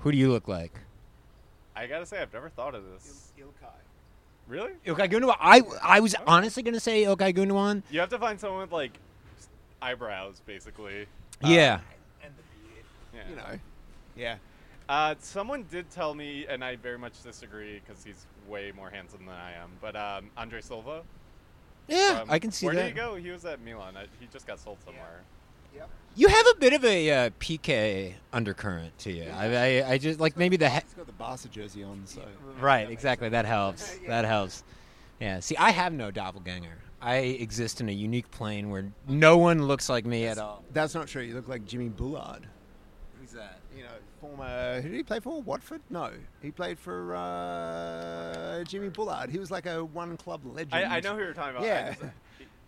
Who do you look like? I gotta say, I've never thought of this. Ilkay. Really? Ilkay Gundogan. I I was honestly gonna say Ilkay Gundogan. You have to find someone with like eyebrows, basically. Yeah. And the beard. Yeah. You know. Yeah. Uh, someone did tell me, and I very much disagree because he's way more handsome than I am. But um, Andre Silva. Yeah, from- I can see where that. did he go? He was at Milan. I, he just got sold somewhere. Yep. You have a bit of a uh, Piqué undercurrent to you. I, I, I just like maybe the he- He's got the Barca jersey on, so. right, exactly. That helps. That helps. Yeah. See, I have no doppelganger. I exist in a unique plane where no one looks like me at all. That's not true. You look like Jimmy Bullard. Who's that? You know, former. Who did he play for? Watford? No, he played for uh, Jimmy Bullard. He was like a one club legend. I, I know who you're talking about. I Yeah. just-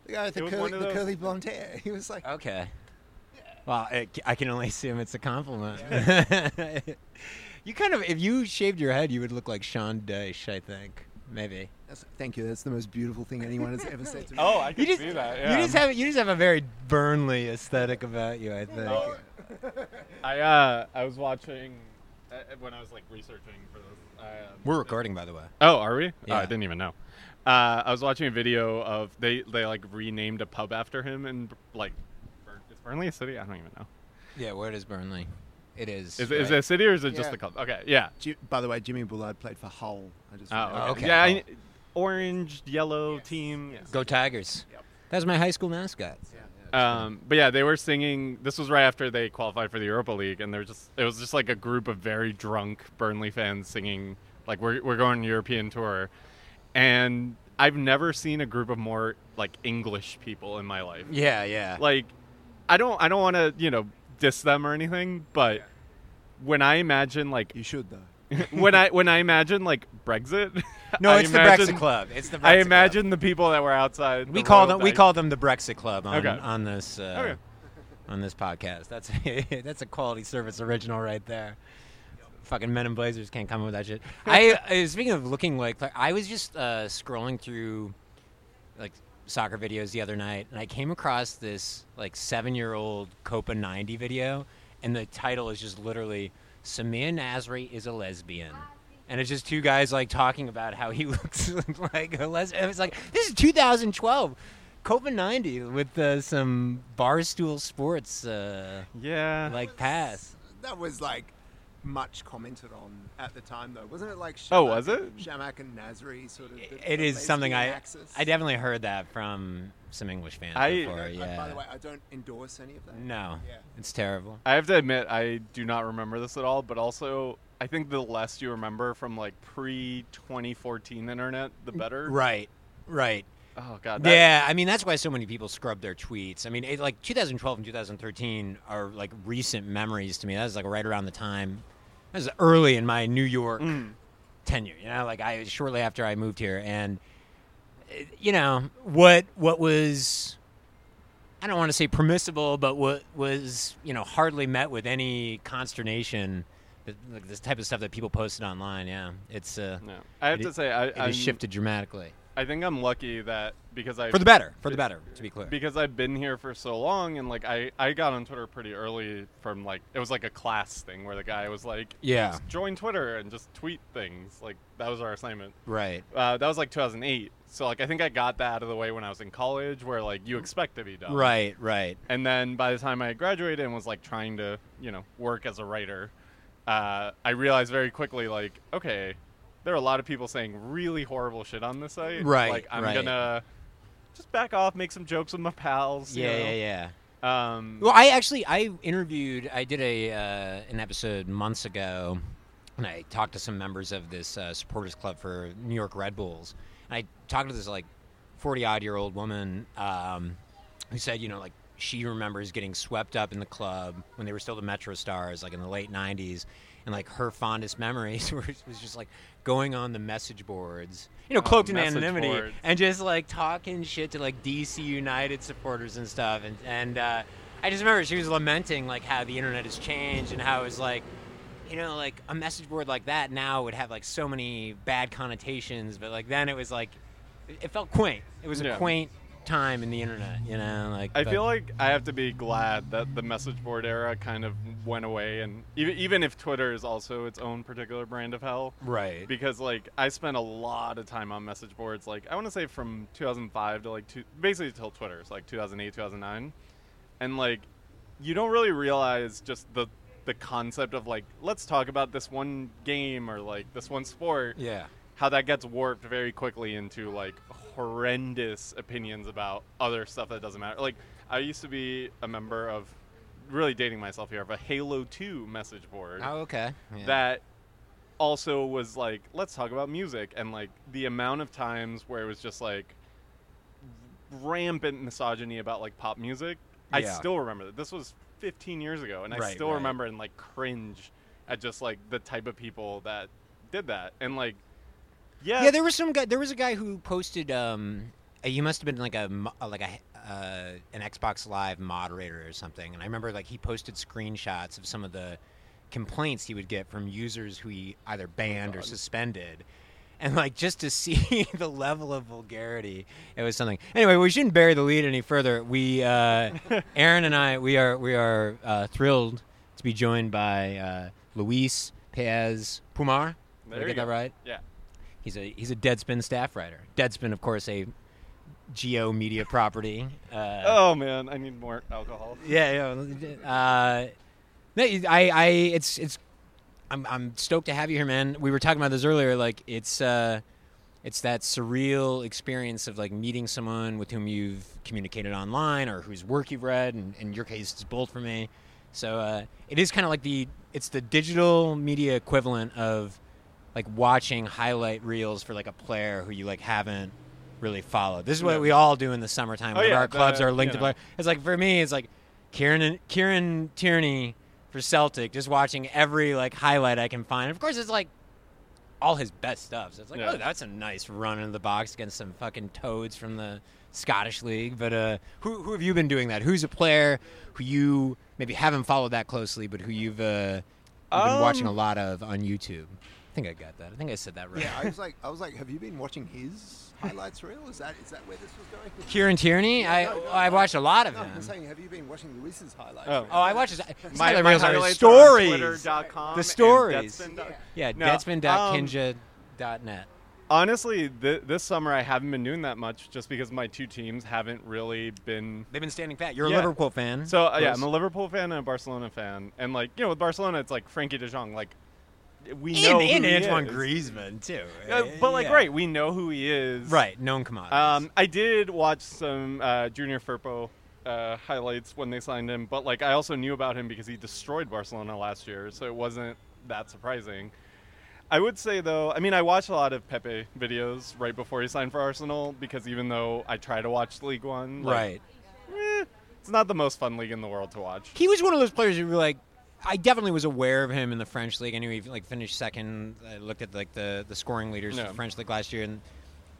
The guy with It the, was curly, one of the those- curly blonde hair. He was like. Okay. Well, I, I can only assume it's a compliment. you kind of, if you shaved your head, you would look like Sean Dyche, I think. Maybe. That's, thank you. That's the most beautiful thing anyone has ever said to me. oh, I can You just, see that. Yeah. you just have you just have a very Burnley aesthetic about you, I think. Oh. I uh, I was watching uh, when I was like researching for this. I, um, We're recording, by the way. Oh, are we? Oh, Yeah. I didn't even know. Uh, I was watching a video of they they like renamed a pub after him and like Bur- is Burnley a city? I don't even know. Yeah, where is Burnley? It is. Is, it is right? it a city or is it just Yeah. the club? Okay, yeah. Ji- by the way, Jimmy Bullard played for Hull. I just Oh, remembered. okay. Yeah, I, orange, yellow team. Go Tigers. Yep. That was my high school mascot. Um, but yeah, they were singing. This was right after they qualified for the Europa League, and they're just it was just like a group of very drunk Burnley fans singing like we're we're going on a European tour, and I've never seen a group of more like English people in my life. Yeah, yeah. Like, I don't I don't want to you know diss them or anything, but when I imagine like You should though. when I when I imagine like Brexit, no, I it's imagine- the Brexit Club. It's the Brexit I Club. imagine the people that were outside. we the call them we call them the Brexit Club on, Okay. on this uh, Okay. on this podcast. That's that's a quality service original right there. Fucking Men in Blazers can't come up with that shit. I uh, speaking of looking like, like I was just uh, scrolling through like soccer videos the other night, and I came across this like seven year old Copa ninety video, and the title is just literally Samir Nasri is a lesbian. And it's just two guys like talking about how he looks like a lesbian. It's like this is 2012, Copa 90 with uh, some barstool sports uh, Yeah. like pass. That was like much commented on at the time, though, wasn't it? Like oh, Chamakh, Oh, was it? Chamakh and Nasri sort of. the- It the is something I axis? I definitely heard that from some English fans I- before. I- Yeah. by the way, I don't endorse any of that. no, Yeah. it's terrible. I have to admit, I do not remember this at all. But also, I think the less you remember from like pre 2014 internet, the better. Right, right. Oh god. that- Yeah, I mean that's why so many people scrub their tweets. I mean, it, like 2012 and 2013 are like recent memories to me. That was like right around the time. That was early in my New York Mm. tenure. You know, like I shortly after I moved here, and you know what what was. I don't want to say permissible, but what was you know hardly met with any consternation. Like this type of stuff that people posted online, yeah, it's uh, No. I have It- to say, I it shifted dramatically I think I'm lucky that because I for the better, for the better, to be clear. because I've been here for so long and like I I got on Twitter pretty early from like it was like a class thing where the guy was like Yeah. "Just join Twitter and just tweet things like that was our assignment. Right. Uh, that was like 2008. So like I think I got that out of the way when I was in college where like you expect to be done. Right, right. And then by the time I graduated and was like trying to, you know, work as a writer, uh, I realized very quickly, like, okay, there are a lot of people saying really horrible shit on this site. Right, Like, I'm right. gonna just back off, make some jokes with my pals. Yeah, know? yeah, yeah. Um, Well, I actually I interviewed. I did a uh, an episode months ago, and I talked to some members of this uh, supporters club for New York Red Bulls. And I talked to this like forty odd year old woman um, who said, you know, like she remembers getting swept up in the club when they were still the Metro Stars, like in the late '90s, and like her fondest memories were was just like going on the message boards, you know, Oh, cloaked in anonymity, boards. and just like talking shit to like DC United supporters and stuff. And and uh, I just remember she was lamenting like how the internet has changed and how it was like, you know, like a message board like that now would have like so many bad connotations, but like then it was like, it, it felt quaint. It was a Yeah. quaint time in the internet. You know, like I but- feel like I have to be glad that the message board era kind of went away, and even even if Twitter is also its own particular brand of hell, right. because like I spent a lot of time on message boards. Like I want to say from 2005 to like two, basically till Twitter, so like 2008, 2009, and like you don't really realize just the the concept of like let's talk about this one game or like this one sport yeah. how that gets warped very quickly into like horrendous opinions about other stuff that doesn't matter. Like I used to be a member of really dating myself here of a Halo 2 message board Oh, okay. Yeah. that also was like let's talk about music and like the amount of times where it was just like rampant misogyny about like pop music. I still remember that. This was 15 years ago and I Right, still right. remember and like cringe at just like the type of people that did that and like yeah, Yeah, there was some guy. There was a guy who posted. Um, he must have been like a uh, like a uh, an Xbox Live moderator or something. And I remember like he posted screenshots of some of the complaints he would get from users who he either banned or suspended. And like just to see the level of vulgarity, it was something. Anyway, we shouldn't bury the lead any further. We, uh, Aaron and I, we are we are uh, thrilled to be joined by uh, Luis Pez Pumar. Did I get that right? yeah. He's a he's a Deadspin staff writer. Deadspin, of course, a G/O Media property. Uh, Oh man, I need more alcohol. yeah, yeah. Uh, I, I, it's, it's. I'm, I'm stoked to have you here, man. We were talking about this earlier. Like, it's, uh, it's that surreal experience of like meeting someone with whom you've communicated online or whose work you've read. And in your case, it's both for me. So uh, it is kind of like the, it's the digital media equivalent of like watching highlight reels for like a player who you like haven't really followed. This is what Yeah. we all do in the summertime. Oh, yeah, our clubs the- are linked you to know. play. It's like for me, it's like Kieran Kieran Tierney for Celtic, just watching every like highlight I can find. Of course, it's like all his best stuff. So it's like, Yeah. oh, that's a nice run into the box against some fucking toads from the Scottish league. But uh, who who have you been doing that? Who's a player who you maybe haven't followed that closely, but who you've uh, you've been watching a Um, lot of on YouTube? I think I got that. I think I said that right. Yeah, I was like, I was like, have you been watching his highlights reel? Is that is that where this was going? Kieran Tierney, I No, no, I no. watched a lot of No, him. I'm saying, have you been watching Luis's highlights? Oh. reel? Oh, I watched his, his My, highlight my reels are highlights stories. Are Twitter.com The stories. Deadspin. Yeah, No, Deadspin.kinja.net. Honestly, th- this summer I haven't been doing that much just because my two teams haven't really been. They've been standing pat. You're a Liverpool fan. So uh, yeah, I'm a Liverpool fan and a Barcelona fan, and like you know, with Barcelona, it's like Frenkie De Jong. Like we and, know and Antoine is. Griezmann too. Uh, but like Yeah. right, we know who he is. right, known commodities. Um, I did watch some uh, Junior Firpo uh, highlights when they signed him, but like I also knew about him because he destroyed Barcelona last year, so it wasn't that surprising. I would say though, I mean, I watched a lot of Pepe videos right before he signed for Arsenal because even though I try to watch Ligue 1, like, right. eh, it's not the most fun league in the world to watch. He was one of those players who were like. I definitely was aware of him in the French league. I knew he like finished second. I looked at like the, the scoring leaders Yeah. for the French league last year, and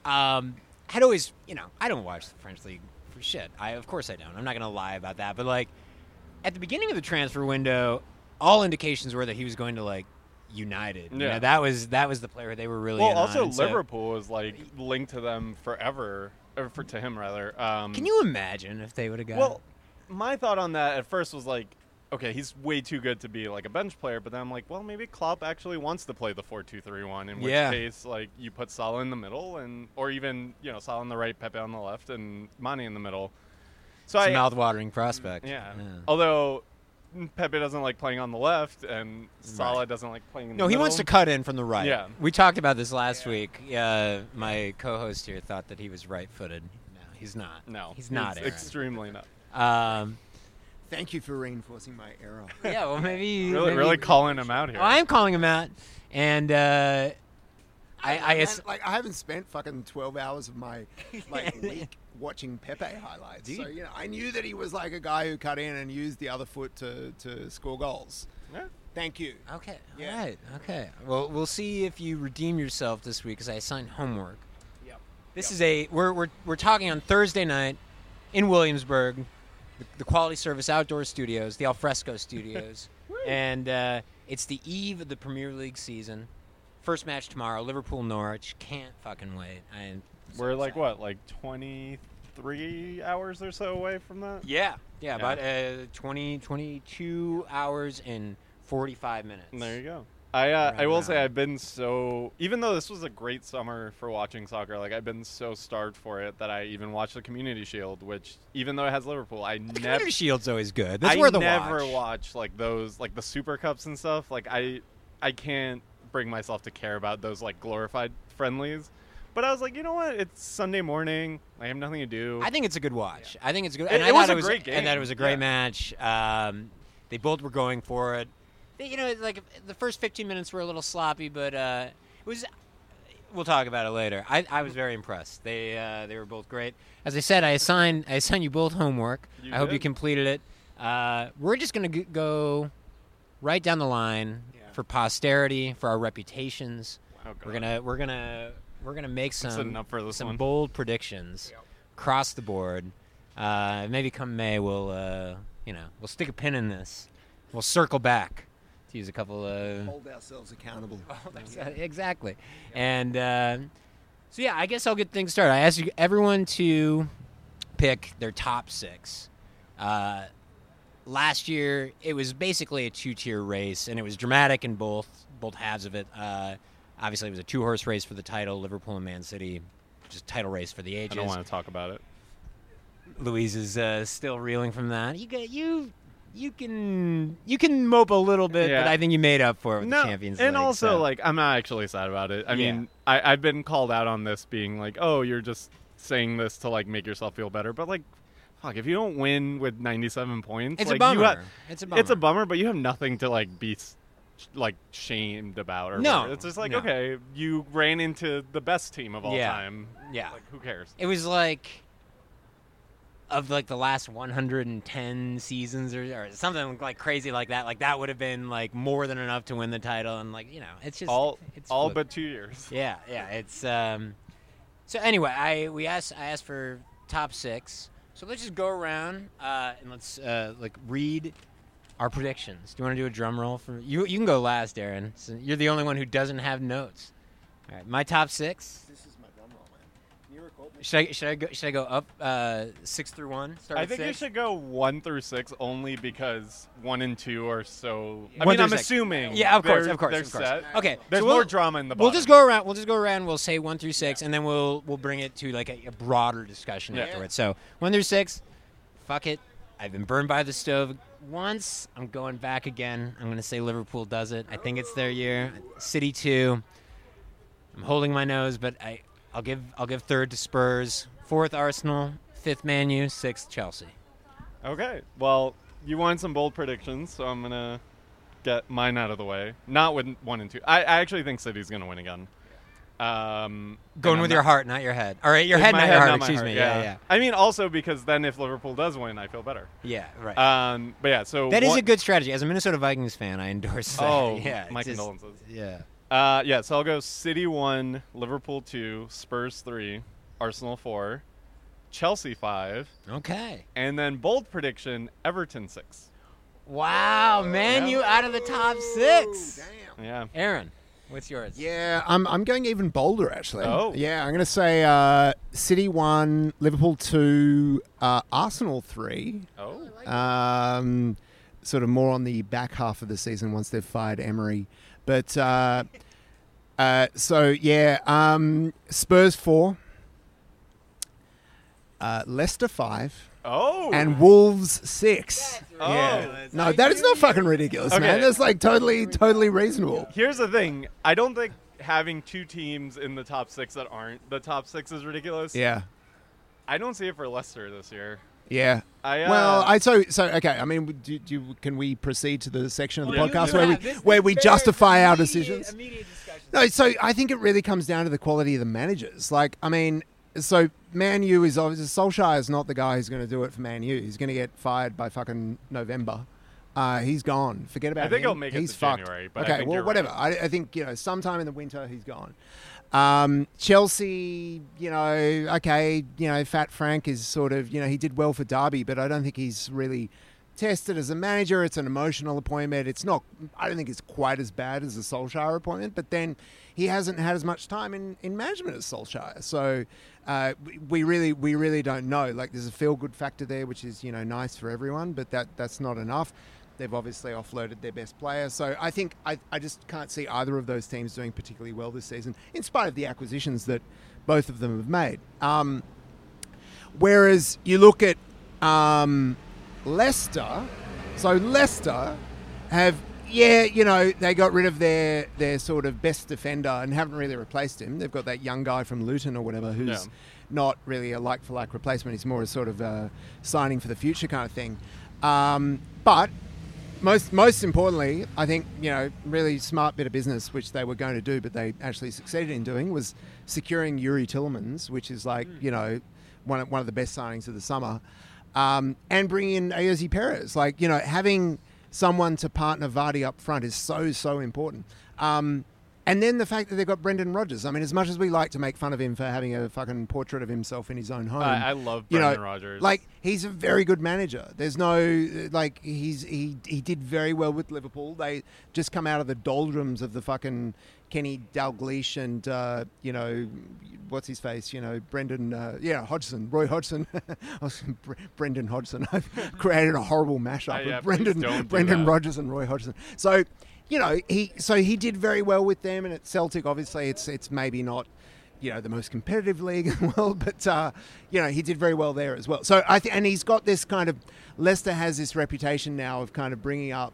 um, had always you know I don't watch the French league for shit. I of course I don't. I'm not gonna lie about that. But like at the beginning of the transfer window, all indications were that he was going to like United. You Yeah. know, that was that was the player they were really. Well, in also on. So- Liverpool was like linked to them forever, or for to him rather. Um, Can you imagine if they would have got? Well, my thought on that at first was like, okay, he's way too good to be like a bench player. But then I'm like, well, maybe Klopp actually wants to play the four-two-three-one. In which Yeah. case, like, you put Salah in the middle, and or even you know Salah on the right, Pepe on the left, and Mane in the middle. So it's I a mouth-watering prospect. yeah. yeah. Although Pepe doesn't like playing on the left, and Salah Right. doesn't like playing in No, the he middle. wants to cut in from the right. Yeah. We talked about this last week. Uh, my co-host here thought that he was right-footed. No, he's not. No, he's not. Aaron. extremely not. Um, Thank you for reinforcing my error. yeah, well, maybe. Really, maybe- really calling him out here. Oh, I am calling him out, and uh, I, I, Man, ass- like I haven't spent fucking twelve hours of my like week watching Pepe highlights. Dude. So you know, I knew that he was like a guy who cut in and used the other foot to to score goals. Yeah. Thank you. okay, Yeah. all right, okay. Well, we'll see if you redeem yourself this week because I assigned homework. Yep. This Yep. is a we're, we're we're talking on Thursday night in Williamsburg, the, the Quality Service Outdoor Studios, the Alfresco Studios, and uh, it's the eve of the Premier League season. First match tomorrow, Liverpool Norwich. Can't fucking wait. I am so We're like excited. what, like twenty three hours or so away from that. Yeah, yeah, Yeah. about uh, 20, 22 hours and 45 minutes. And there you go. I uh, I will say. I've been so even though this was a great summer for watching soccer, like I've been so starved for it that I even watched the Community Shield, which even though it has Liverpool, I never Community Shield's always good. That's I worth a never watch. watch like those like the Super Cups and stuff. Like I I can't bring myself to care about those like glorified friendlies. But I was like, you know what? It's Sunday morning. I have nothing to do. I think it's a good watch. I think it's a good. It- and it I was thought a it great And that it was a great Yeah. match. Um, they both were going for it. You know, like the first 15 minutes were a little sloppy, but uh, it was. We'll talk about it later. I, I was very impressed. They uh, they were both great. As I said, I assigned I assigned you both homework. You I hope you completed it. Uh, we're just gonna g- go right down the line Yeah. for posterity, for our reputations. Oh. We're gonna we're gonna we're gonna make some some one. bold predictions across the board. Uh, maybe come May, we'll uh, you know we'll stick a pin in this. We'll circle back to use a couple of Hold ourselves accountable. exactly. And uh, so yeah, I guess I'll get things started. I asked you, everyone to pick their top six. Uh, last year, it was basically a two-tier race, and it was dramatic in both both halves of it. Uh, obviously, it was a two-horse race for the title, Liverpool and Man City, just title race for the ages. I don't want to talk about it. Louise is uh, still reeling from that. You get you. You can you can mope a little bit, but I think you made up for it with no, the Champions and also so. like I'm not actually sad about it. I Yeah. mean, I, I've been called out on this being like, oh, you're just saying this to like make yourself feel better, but like, fuck, if you don't win with 97 points, it's like, a bummer. It's a bummer. It's a bummer, but you have nothing to like be like shamed about or No, whatever. It's just like no. okay, you ran into the best team of all Yeah. time. Yeah. Like who cares? It was like of like the last 110 seasons or, or something like crazy like that. Like that would have been like more than enough to win the title, and like you know, it's just all it's all flip- but two years. yeah, yeah. It's um. So anyway, I we asked I asked for top six. So let's just go around uh, and let's uh, like read our predictions. Do you want to do a drum roll for you? You can go last, Aaron. So you're the only one who doesn't have notes. All right, my top six. This is my drum roll, man. Can you record me? Should I should I go should I go up uh, six through one? Start I with think you six? should go one through six only because one and two are so. I One mean, I'm six. assuming. Yeah, of course, they're- of course, they're of course. set. Okay, There's we'll- more drama in the. We'll bottom. just go around. We'll just go around. We'll say one through six, and then we'll we'll bring it to like a, a broader discussion Yeah. afterwards. So one through six. Fuck it. I've been burned by the stove once. I'm going back again. I'm gonna say Liverpool does it. I think it's their year. City two. I'm holding my nose, but I I'll give I'll give third to Spurs, fourth Arsenal, fifth Man U, sixth Chelsea. Okay. Well, you want some bold predictions, so I'm gonna get mine out of the way. Not with one and two. I, I actually think City's gonna win again. Um, Going with I'm your heart, not your head. All right, your head, not your heart. not Excuse me. Yeah, yeah, I mean, also because then if Liverpool does win, I feel better. yeah. Right. Um, but yeah, so That is one- a good strategy. As a Minnesota Vikings fan, I endorse that. Oh, yeah. my just- condolences. Yeah. Uh, yeah, so I'll go City one, Liverpool two, Spurs three, Arsenal four, Chelsea five, Okay. and then bold prediction Everton six. Wow, man, Yeah. you out of the top six. Damn. Yeah. Aaron, what's yours? Yeah, I'm, I'm going even bolder actually. Oh. Yeah, I'm going to say uh, City 1, Liverpool 2, uh, Arsenal 3. Oh. Um, sort of more on the back half of the season once they've fired Emery. But uh, uh, so, yeah, um, Spurs 4, uh, Leicester 5, Oh. and Wolves 6. Oh. Yeah. No, that is not fucking ridiculous, man. That's like totally, totally reasonable. Here's the thing. I don't think having two teams in the top six that aren't the top six is ridiculous. Yeah. I don't see it for Leicester this year. Yeah. I, uh, well, I so so okay. I mean, do, do can we proceed to the section of the podcast where we where we justify our decisions? Immediate. No, so I think it really comes down to the quality of the managers. Like, I mean, so Man U is obviously Solskjaer is not the guy who's going to do it for Man U. He's going to get fired by fucking November. Uh, he's gone. Forget about I think him. he'll make it he's to fucked. January, but I okay, well, whatever. right. I, I think you know, sometime in the winter he's gone. Um, Chelsea, you know, okay, you know, Fat Frank is sort of, you know, he did well for Derby, but I don't think he's really tested as a manager. It's an emotional appointment. It's not. I don't think it's quite as bad as the Solskjaer appointment. But then he hasn't had as much time in, in management as Solskjaer. So uh, we really we really don't know. Like there's a feel good factor there, which is you know nice for everyone, but that that's not enough. They've obviously offloaded their best player. So I think I, I just can't see either of those teams doing particularly well this season, in spite of the acquisitions that both of them have made. Um, Whereas you look at um, Leicester, so Leicester have, yeah, you know, they got rid of their their sort of best defender and haven't really replaced him. They've got that young guy from Luton or whatever who's Yeah. not really a like for like replacement. He's more a sort of a signing for the future kind of thing. Um, but most most importantly, I think you know really smart bit of business which they were going to do, but they actually succeeded in doing was securing Youri Tielemans, which is like you know one of, one of the best signings of the summer, um, and bringing in Ayoze Perez. Like you know having someone to partner Vardy up front is so so important. Um, and then the fact that they've got Brendan Rodgers. I mean, as much as we like to make fun of him for having a fucking portrait of himself in his own home, I, I love you know, Brendan Rodgers. Like he's a very good manager. There's no like he's he he did very well with Liverpool. They just come out of the doldrums of the fucking Kenny Dalglish and uh, you know what's his face? You know Brendan uh, yeah Hodgson, Roy Hodgson. I was Bre- Brendan Hodgson. I've created a horrible mashup Uh, yeah, of Brendan Brendan that. Rodgers and Roy Hodgson. So you know he so he did very well with them, and at Celtic obviously it's it's maybe not you know the most competitive league in the world, but uh, you know he did very well there as well. So I th- and he's got this kind of Leicester has this reputation now of kind of bringing up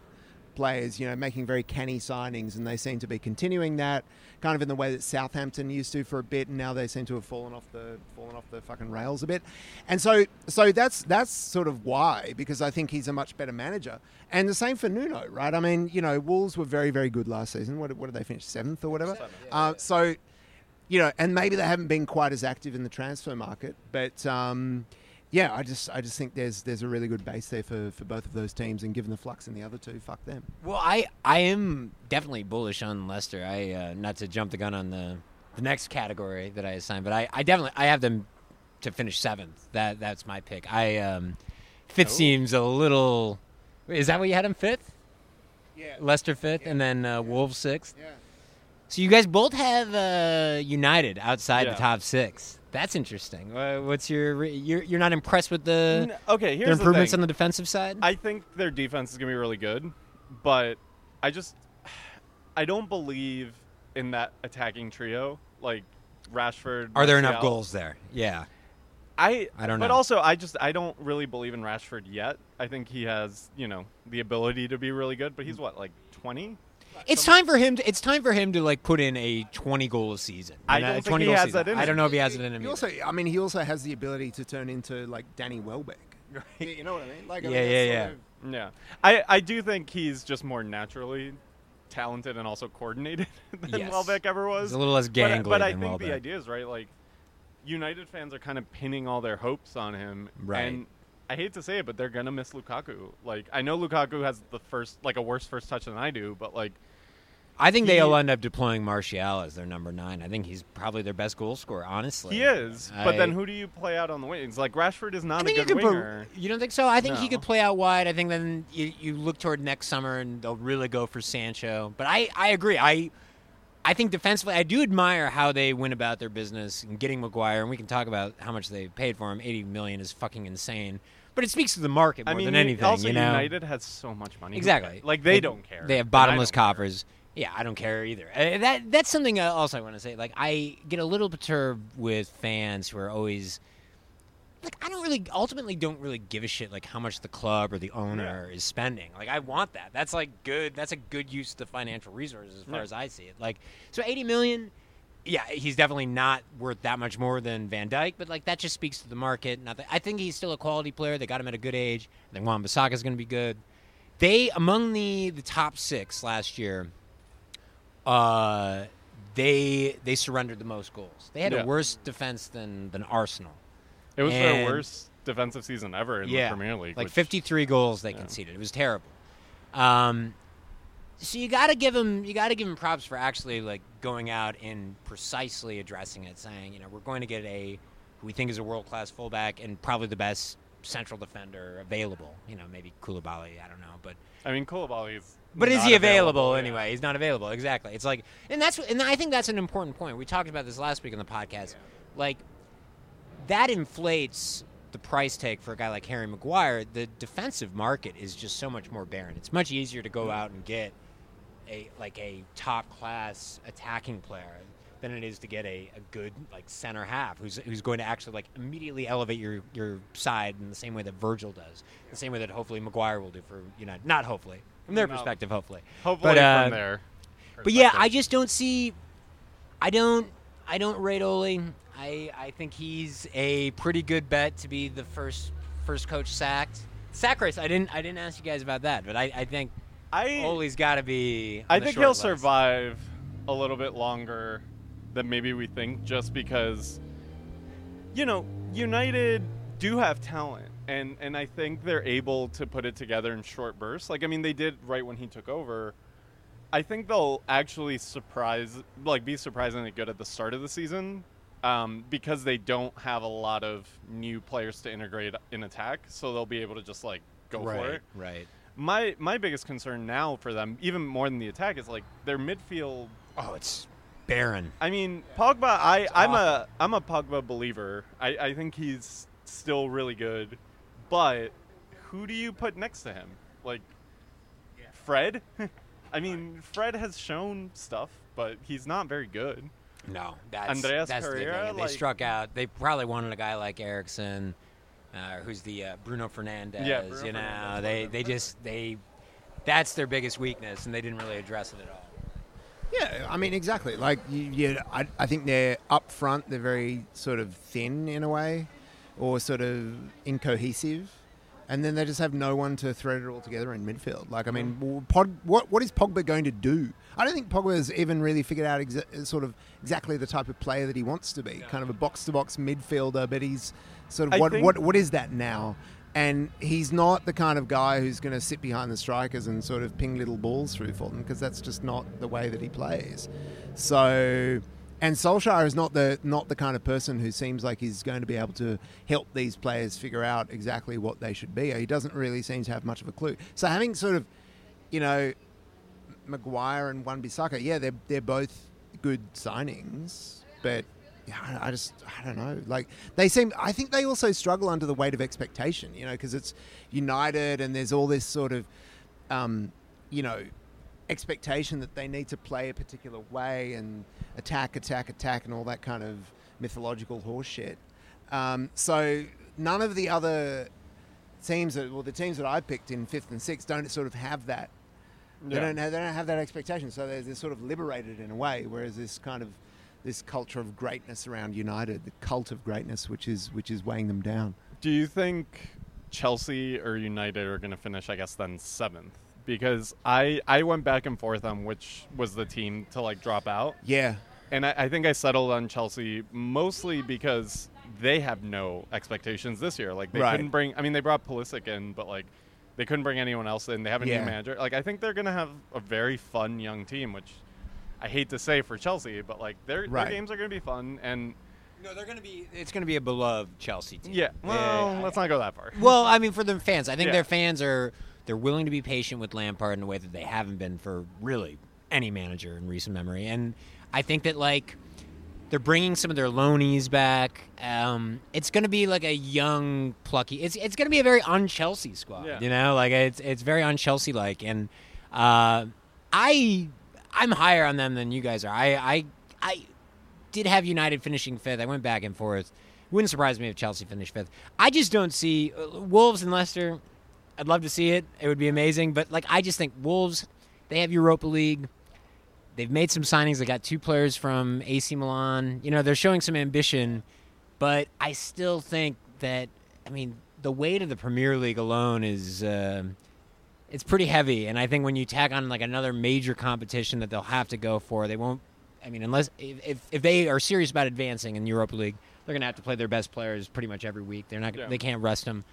players, you know, making very canny signings, and they seem to be continuing that kind of in the way that Southampton used to for a bit, and now they seem to have fallen off the fallen off the fucking rails a bit. And so so that's that's sort of why because I think he's a much better manager. And the same for Nuno, right? I mean, you know, Wolves were very very good last season. What, what did they finish seventh or whatever? uh, so you know, and maybe they haven't been quite as active in the transfer market, but um, yeah, I just I just think there's there's a really good base there for, for both of those teams, and given the flux in the other two, fuck them. Well, I I am definitely bullish on Leicester. I uh, not to jump the gun on the the next category that I assigned, but I, I definitely I have them to finish seventh. That that's my pick. I um, fifth Oh. seems a little. Is that what you had him fifth? Yeah, Leicester fifth, and then uh, Wolves sixth. yeah. So you guys both have uh, United outside Yeah. the top six. That's interesting. Uh, what's your you're you're not impressed with the okay, their here's the improvements thing. on the defensive side? I think their defense is gonna be really good, but I just I don't believe in that attacking trio like Rashford. Are there enough goals there? Yeah. I I don't know. But also, I just I don't really believe in Rashford yet. I think he has you know the ability to be really good, but he's what like twenty. It's time for him. To, it's time for him to like put in a twenty goal a season. I don't a think 20 he goal has season. that in I don't know if he has it in him. He either. also, I mean, he also has the ability to turn into like Danny Welbeck. You know what I mean? Like, I Yeah, mean, yeah, yeah. sort of- Yeah, I I do think he's just more naturally talented and also coordinated than Yes. Welbeck ever was. He's a little less But, gangly but I than think Welbeck. the idea is right. Like United fans are kind of pinning all their hopes on him, Right. And I hate to say it, but they're gonna miss Lukaku. Like I know Lukaku has the first, like a worse first touch than I do, but like I think he- they'll end up deploying Martial as their number nine. I think he's probably their best goal scorer. Honestly, he is. But then who do you play out on the wings? Like Rashford is not a think you good could winger. put. You don't think so? I think he could play out wide. I think then you, you look toward next summer and they'll really go for Sancho. But I, I agree. I I think defensively, I do admire how they went about their business and getting Maguire. And we can talk about how much they paid for him. Eighty million is fucking insane. But it speaks to the market more I mean, than anything. also you know? United has so much money. Exactly. Like they, don't care. They have bottomless don't care. Yeah, I don't care either. Uh, that that's something also I want to say. Like I get a little perturbed with fans who are always like I don't really ultimately don't really give a shit like how much the club or the owner is spending. Like I want that. That's like good. That's a good use of the financial resources as far Yeah. as I see it. Like so 80 million yeah, he's definitely not worth that much more than Van Dijk, but like that just speaks to the market. Not that, I think he's still a quality player. They got him at a good age. I think Wan Bissaka is going to be good. They among the the top six last year, uh, they they surrendered the most goals. They had Yeah. a worse defense than than Arsenal. It was And- their worst defensive season ever in yeah, the Premier League. like which- 53 goals they yeah. conceded. It was terrible. Um, so you got to give them you got to give him props for actually like going out and precisely addressing it, saying you know we're going to get a who we think is a world class fullback and probably the best central defender available. You know, maybe Koulibaly. I don't know, but I mean, Koulibaly is. But is he available, yeah. anyway? He's not available. Exactly. It's like, and that's and I think that's an important point. We talked about this last week on the podcast. Like that inflates the price tag for a guy like Harry Maguire. The defensive market is just so much more barren. It's much easier to go out and get a like a top class attacking player than it is to get a, a good like center half who's who's going to actually like immediately elevate your your side in the same way that Virgil does, the same way that hopefully Maguire will do for United. Not hopefully, from their No. perspective, hopefully. Hopefully But, uh, from there. But yeah, I just don't see. I don't. I don't rate Ole. I I think he's a pretty good bet to be the first first coach sacked. Sack race. I didn't. I didn't ask you guys about that, but I, I think I Ole's got to be. I think he'll list. survive a little bit longer than maybe we think, just because, you know, United do have talent, and and I think they're able to put it together in short bursts. Like I mean, they did right when he took over. I think they'll actually surprise, like, be surprisingly good at the start of the season, um, because they don't have a lot of new players to integrate in attack, so they'll be able to just like go right, for it Right. my my biggest concern now for them, even more than the attack, is like their midfield. Oh, it's barren. I mean, Pogba. I I'm a I'm a Pogba believer. I I think he's still really good, but who do you put next to him? Like Fred. I mean, Fred has shown stuff, but he's not very good. No, that's Andreas that's the thing. They like- struck out. They probably wanted a guy like Eriksen, uh, who's the uh, Bruno Fernandes. Yeah, Bruno you know, Fernandes, they they just they. That's their biggest weakness, and they didn't really address it at all. Yeah, I mean exactly. Like you, you I, I think they're up front. They're very sort of thin in a way, or sort of incohesive, and then they just have no one to thread it all together in midfield. Like I mean, mm. Pod, what what is Pogba going to do? I don't think Pogba has even really figured out exa- uh, sort of exactly the type of player that he wants to be. Kind of a box to box midfielder, but he's sort of I what think- what what is that now? And he's not the kind of guy who's going to sit behind the strikers and sort of ping little balls through for them because that's just not the way that he plays. So, and Solskjaer is not the not the kind of person who seems like he's going to be able to help these players figure out exactly what they should be. He doesn't really seem to have much of a clue. So having sort of, you know, Maguire and Wan Bissaka, yeah, they're they're both good signings, but yeah, I I just I don't know. Like they seem, I think they also struggle under the weight of expectation. You know, because it's United and there's all this sort of, um, you know, expectation that they need to play a particular way and attack, attack, attack, and all that kind of mythological horseshit. Um, so none of the other teams that, well, the teams that I picked in fifth and sixth don't sort of have that. They Yeah. don't have, they don't have that expectation, so they're, they're sort of liberated in a way. Whereas this kind of this culture of greatness around United, the cult of greatness, which is which is weighing them down. Do you think Chelsea or United are going to finish? I guess then seventh, because I I went back and forth on which was the team to like drop out, Yeah, and I, I think I settled on Chelsea mostly because they have no expectations this year. Like they Right. couldn't bring. I mean, they brought Pulisic in, but like they couldn't bring anyone else in. They have a Yeah. new manager. Like I think they're going to have a very fun young team, which I hate to say for Chelsea, but like their, Right. their games are going to be fun and. No, they're going to be. It's going to be a beloved Chelsea team. Yeah, well, Yeah, let's not go that far. Well, I mean, for the fans, I think Yeah. their fans are they're willing to be patient with Lampard in a way that they haven't been for really any manager in recent memory, and I think that like they're bringing some of their loanies back. Um, it's going to be like a young, plucky. It's it's going to be a very un-Chelsea squad. Yeah. You know, like it's it's very un-Chelsea like, and uh, I I'm higher on them than you guys are. I I I did have United finishing fifth. I went back and forth. Wouldn't surprise me if Chelsea finished fifth. I just don't see uh, Wolves and Leicester. I'd love to see it. It would be amazing. But like, I just think Wolves. They have Europa League. They've made some signings. They got two players from AC Milan. You know, they're showing some ambition. But I still think that I mean the weight of the Premier League alone is. Uh, it's pretty heavy, and I think when you tack on like another major competition that they'll have to go for, they won't. I mean, unless if if, they are serious about advancing in Europa League, they're going to have to play their best players pretty much every week. They're not. Yeah. They can't rest them.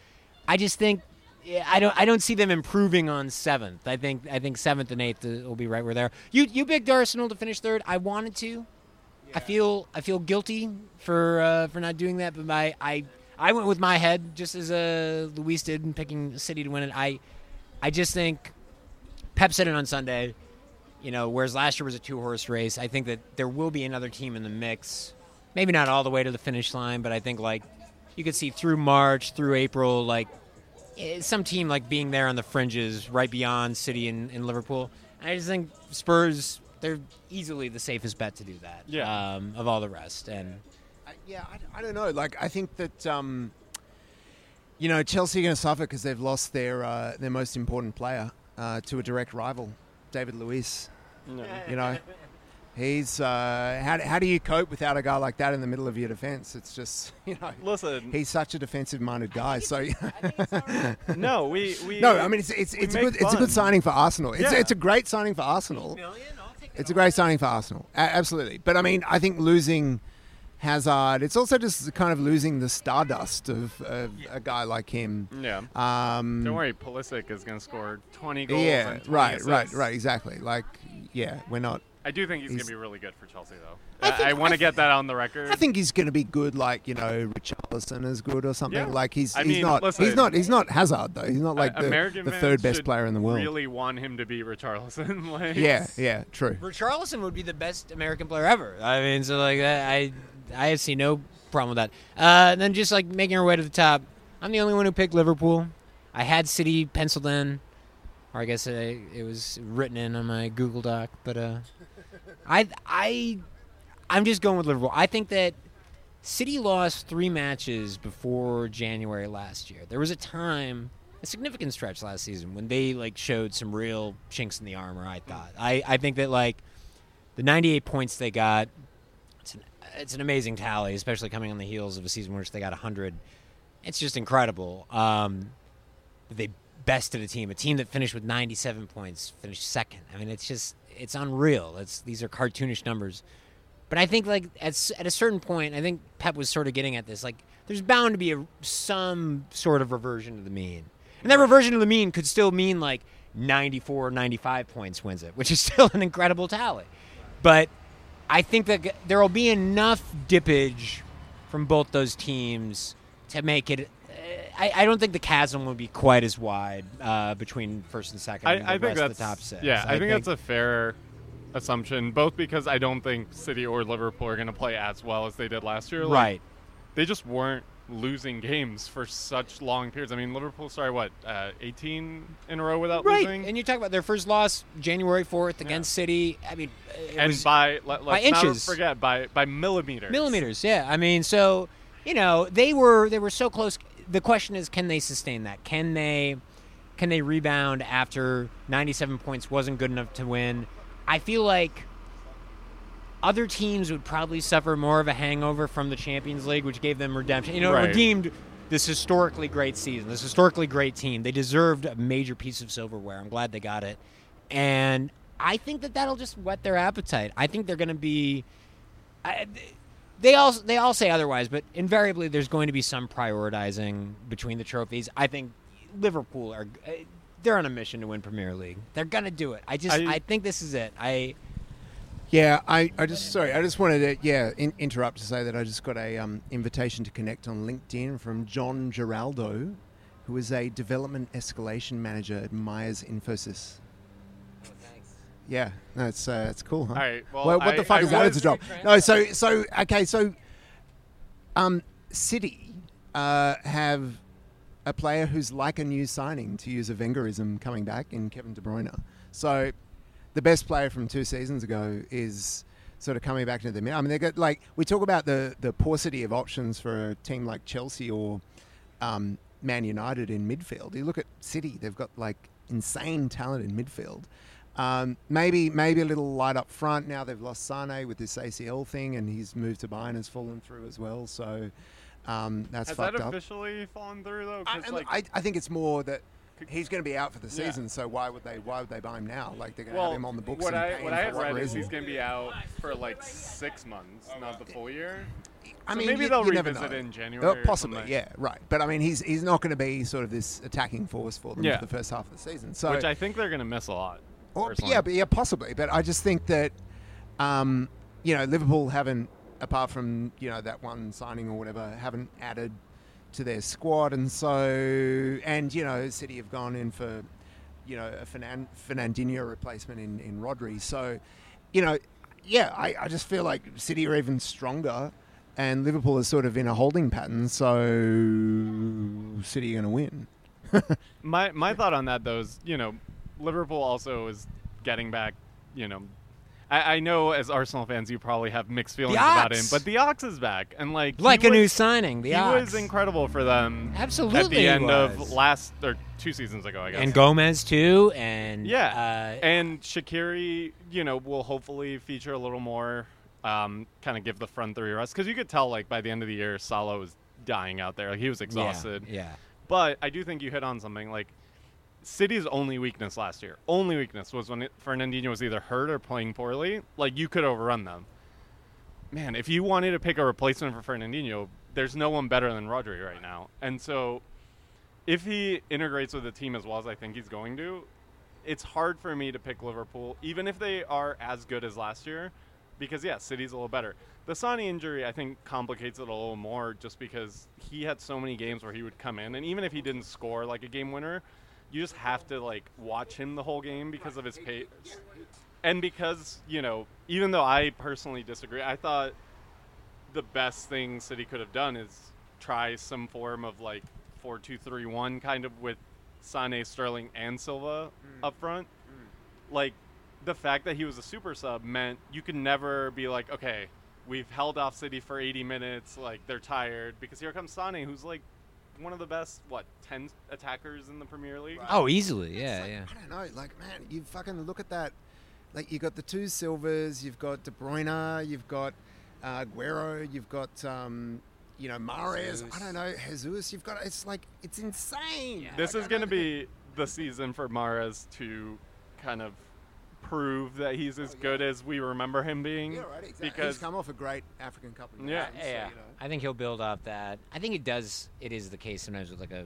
I just think. Yeah, I don't. I don't see them improving on seventh. I think. I think seventh and eighth uh, will be right where they're. You you picked Arsenal to finish third. I wanted to. I feel. I feel guilty for uh, for not doing that, but my I I went with my head just as uh, Luis did in picking City to win it. I I just think Pep said it on Sunday. You know, whereas last year was a two horse race, I think that there will be another team in the mix. Maybe not all the way to the finish line, but I think like you could see through March, through April, like some team like being there on the fringes, right beyond City and, and Liverpool. I just think Spurs they're easily the safest bet to do that. Yeah. Um, of all the rest, and I- yeah, I, I don't know. Like, I think that um, you know Chelsea are going to suffer because they've lost their uh, their most important player uh, to a direct rival, David Luiz. You know, he's uh, how, how do you cope without a guy like that in the middle of your defense? It's just you know Listen, he's such a defensive minded guy. So no, we we no, I mean it's it's, it's a make good it's a good signing for Arsenal. It's Yeah. it's a great signing for Arsenal. It's a great signing for Arsenal. A- absolutely. But I mean, I think losing Hazard, it's also just kind of losing the stardust of, of a guy like him. Yeah. Um, Don't worry, Pulisic is going to score 20 goals. Yeah, and 20 right, right, right, exactly. Like, yeah, we're not. I do think he's, going to be really good for Chelsea, though. I I, I want I to get that on the record. I think he's going to be good, like you know, Richarlison is good or something. Yeah. Like he's I he's mean, not he's not he's not Hazard though. He's not like Uh, the, American the third best player in the world. Really want him to be Richarlison. like, Yeah, yeah, true. Richarlison would be the best American player ever. I mean, so like that, I I see no problem with that. Uh, and then just like making our way to the top, I'm the only one who picked Liverpool. I had City penciled in, or I guess I, it was written in on my Google Doc. But uh, I I I'm just going with Liverpool. I think that City lost three matches before January last year. There was a time, a significant stretch last season when they like showed some real chinks in the armor. I thought. I I think that like the 98 points they got, it's an it's an amazing tally, especially coming on the heels of a season in which they got 100. It's just incredible. Um, they bested a team, a team that finished with 97 points, finished second. I mean, it's just it's unreal. It's these are cartoonish numbers. But I think like at at a certain point, I think Pep was sort of getting at this. Like, there's bound to be a, some sort of reversion to the mean, and that reversion to the mean could still mean like 94, 95 points wins it, which is still an incredible tally. But I think that there will be enough dippage from both those teams to make it. I, I don't think the chasm will be quite as wide uh, between first and second. I, I think that's the top six. Yeah, I, think, that's a fair assumption. Both because I don't think City or Liverpool are going to play as well as they did last year. Like, right. They just weren't losing games for such long periods. I mean, Liverpool started what uh, 18 in a row without Right, losing, and you talk about their first loss January fourth against City. I mean, it and was by let, by let's not inches. forget by by millimeters. millimeters. Yeah, I mean, so you know they were they were so close. The question is, can they sustain that? Can they can they rebound after 97 points wasn't good enough to win? I feel like other teams would probably suffer more of a hangover from the Champions League, which gave them redemption. You know, Right. redeemed this historically great season, this historically great team. They deserved a major piece of silverware. I'm glad they got it, and I think that that'll just whet their appetite. I think they're going to be. I, they all they all say otherwise, but invariably there's going to be some prioritizing between the trophies. I think Liverpool are uh, they're on a mission to win Premier League. They're gonna do it. I just I, I- think this is it. I Yeah, I, I just sorry, I just wanted to yeah in, interrupt to say that I just got a um, invitation to connect on LinkedIn from John Giraldo, who is a development escalation manager at Myers Infosys. Yeah, no, it's uh, it's cool, huh? All right. Well, what, what I- the fuck I is that? It's a job. No, so so okay, so um, City uh, have a player who's like a new signing, to use a Wengerism, coming back in Kevin De Bruyne. So the best player from two seasons ago is sort of coming back into the mid. I mean, they got like we talk about the the paucity of options for a team like Chelsea or um, Man United in midfield. You look at City; they've got like insane talent in midfield. Um, maybe maybe a little light up front. Now they've lost Sane with this ACL thing, and his move to Bayern has fallen through as well. So um, that's Has fucked that up. officially fallen through though? I, like, I, I think it's more that he's going to be out for the Yeah. season. So why would they why would they buy him now? Like they're going to well, have him on the books. what I what I had what read is he's going to be out for like six months, not the full year. I So mean, maybe you- they'll you revisit in January. Possibly, yeah, right. But I mean, he's he's not going to be sort of this attacking force for them Yeah. for the first half of the season. So Which I think they're going to miss a lot. Or- personally. yeah, but yeah, possibly. But I just think that, um, you know, Liverpool haven't, apart from you know that one signing or whatever, haven't added to their squad, and so and you know, City have gone in for you know a Fernan- Fernandinho replacement in in Rodri. So, you know, yeah, I, I just feel like City are even stronger, and Liverpool is sort of in a holding pattern. So, City are going to win. My my thought on that though is, you know, Liverpool also is getting back, you know. I, I know as Arsenal fans you probably have mixed feelings about him, but the Ox is back and like like a new signing. The he Ox. was incredible for them Absolutely at the he end of last or two seasons ago, I guess. and Gomez too, and Yeah, uh, and Shaqiri, you know, will hopefully feature a little more, um, kind of give the front three a rest because you could tell like by the end of the year, Salah was dying out there. Like, he was exhausted. Yeah, yeah. But I do think you hit on something like City's only weakness last year. Only weakness was when it, Fernandinho was either hurt or playing poorly. Like you could overrun them. Man, if you wanted to pick a replacement for Fernandinho, there's no one better than Rodri right now. And so, if he integrates with the team as well as I think he's going to, it's hard for me to pick Liverpool, even if they are as good as last year, because yeah, City's a little better. The Sane injury, I think, complicates it a little more, just because he had so many games where he would come in, and even if he didn't score like a game winner, you just have to like watch him the whole game because of his pace, and because you know, even though I personally disagree, I thought the best thing City could have done is try some form of like four-two-three-one kind of with Sane, Sterling, and Silva mm. up front. Mm. Like the fact that he was a super sub meant you could never be like, okay, we've held off City for 80 minutes, like they're tired because here comes Sane, who's like one of the best what 10 attackers in the Premier League. Oh, easily. Yeah, like, yeah. I don't know. Like, man, you fucking look at that. Like, you got the two Silvas, you've got De Bruyne, you've got uh, Aguero, you've got, um, you know, Mahrez. I don't know, Jesus. You've got. It's like it's insane. Yeah. This Like, is going to don't- be the season for Mahrez to kind of prove that he's as good as we remember him being. Yeah, right. Exactly. Because He's come off a great African Cup. of Yeah. Nations, Yeah, so, yeah. you know. I think he'll build off that. I think it does. It is the case sometimes with like a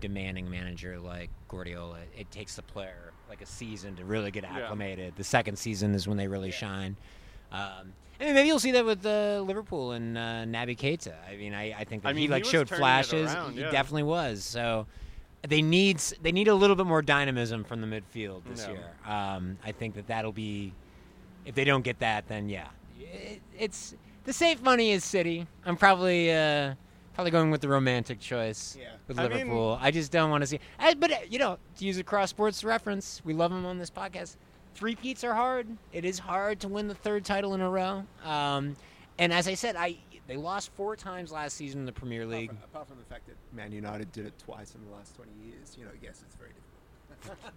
demanding manager like Guardiola. It takes the player like a season to really get Yeah. acclimated. The second season is when they really shine. Um, I mean, maybe you'll see that with uh, Liverpool and uh, Naby Keita. I mean, I, I think that I mean, he he like was showed flashes. around, he definitely was. So they need they need a little bit more dynamism from the midfield this Yeah. year. Um, I think that that'll be if they don't get that, then yeah, it, it's the safe money is City. I'm probably uh, probably going with the romantic choice Yeah. with I mean- Liverpool. I just don't want to see. I, but uh, you know, to use a cross sports reference, we love them on this podcast. Three peats are hard. It is hard to win the third title in a row. Um, and as I said, I they lost four times last season in the Premier Apart League. from, apart from the fact that Man United did it twice in the last 20 years, you know, yes, it's very difficult.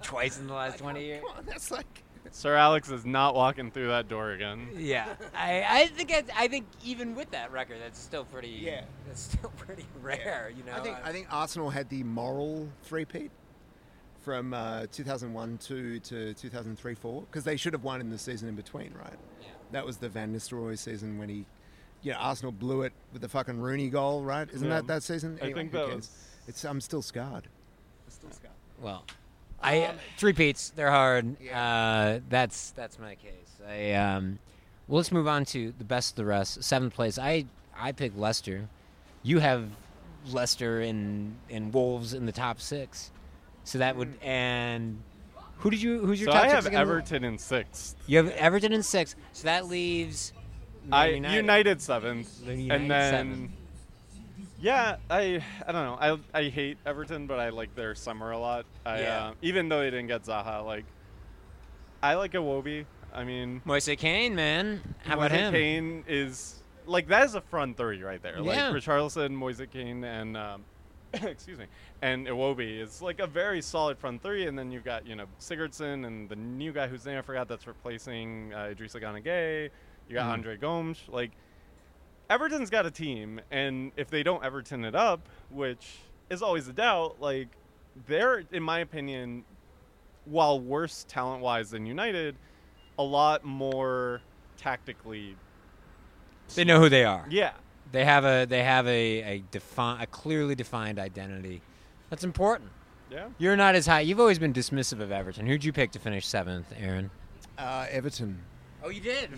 Twice in the last 20 years. Come on, that's like. Sir Alex is not walking through that door again. Yeah, I, I think I, I think even with that record, that's still pretty. Yeah. that's still pretty rare. You know, I think I think Arsenal had the moral three-peat from uh, 2001 two to 2003 4 because they should have won in the season in between, right? Yeah. That was the Van Nistelrooy season when he, you know, Arsenal blew it with the fucking Rooney goal, right? Isn't Yeah. that that season? I think who that was. It's I'm still scarred. I'm still scarred. Well, I three peats. They're hard. Yeah. Uh, that's that's my case. I um, well, let's move on to the best of the rest. Seventh place. I I picked Leicester. You have Leicester and and Wolves in the top six. So that would and who did you? Who's your So top I six have again? Everton in sixth. You have Everton in six. So that leaves. I United, seventh, United and then seventh. yeah, I I don't know. I I hate Everton, but I like their summer a lot. I, Yeah. uh, even though they didn't get Zaha, like I like Iwobi. I mean, Moise Kean, man. How about Moise him? Kean is like that is a front three right there. Yeah. Like Richarlison, Moise Kean, and um, excuse me, and Iwobi is like a very solid front three. And then you've got you know Sigurdsson and the new guy whose name I forgot that's replacing uh, Idrissa Gana Gueye. You got Mhm. Andre Gomes. Like Everton's got a team, and if they don't Everton it up, which is always a doubt, like they're in my opinion, while worse talent wise than United, a lot more tactically They know who they are. yeah. They have a they have a a defi- a clearly defined identity. That's important. Yeah. You're not as high. You've always been dismissive of Everton. Who'd you pick to finish seventh, Aaron? Uh, Everton. Oh, you did.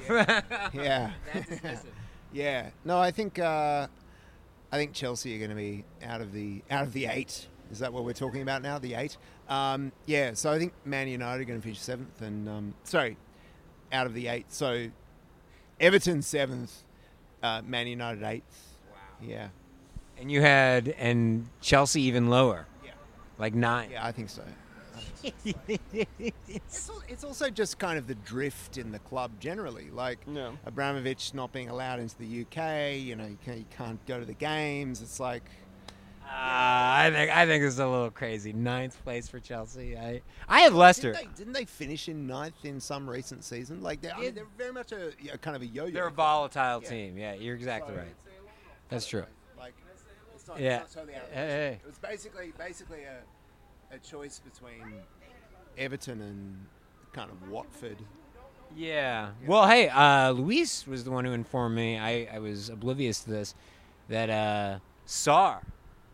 Yeah. That's. Yeah. No, I think uh, I think Chelsea are going to be out of the out of the eight. Is that what we're talking about now? The eight. Um, yeah. So I think Man United are going to finish seventh, and um, sorry, out of the eight. So Everton seventh, uh, Man United eighth. Wow. Yeah. And you had and Chelsea even lower. Yeah. Like nine. Yeah, I think so. It's, al- it's also just kind of the drift in the club generally. Like Yeah. Abramovich not being allowed into the UK. You know, you can't, you can't go to the games. It's like Uh, I think I think this is a little crazy. Ninth place for Chelsea. I I have Leicester. Didn't they, didn't they finish in ninth in some recent season? Like they're, I mean, they're very much a, a kind of a yo-yo. They're a club. volatile Yeah. team. Yeah, you're exactly right. That's true. Like it's not, Yeah. it's not totally out of Hey, question. hey. It was basically basically a, a choice between Everton and kind of Watford. Yeah. Well, hey, uh, Luis was the one who informed me. I, I was oblivious to this. That uh, Sarr,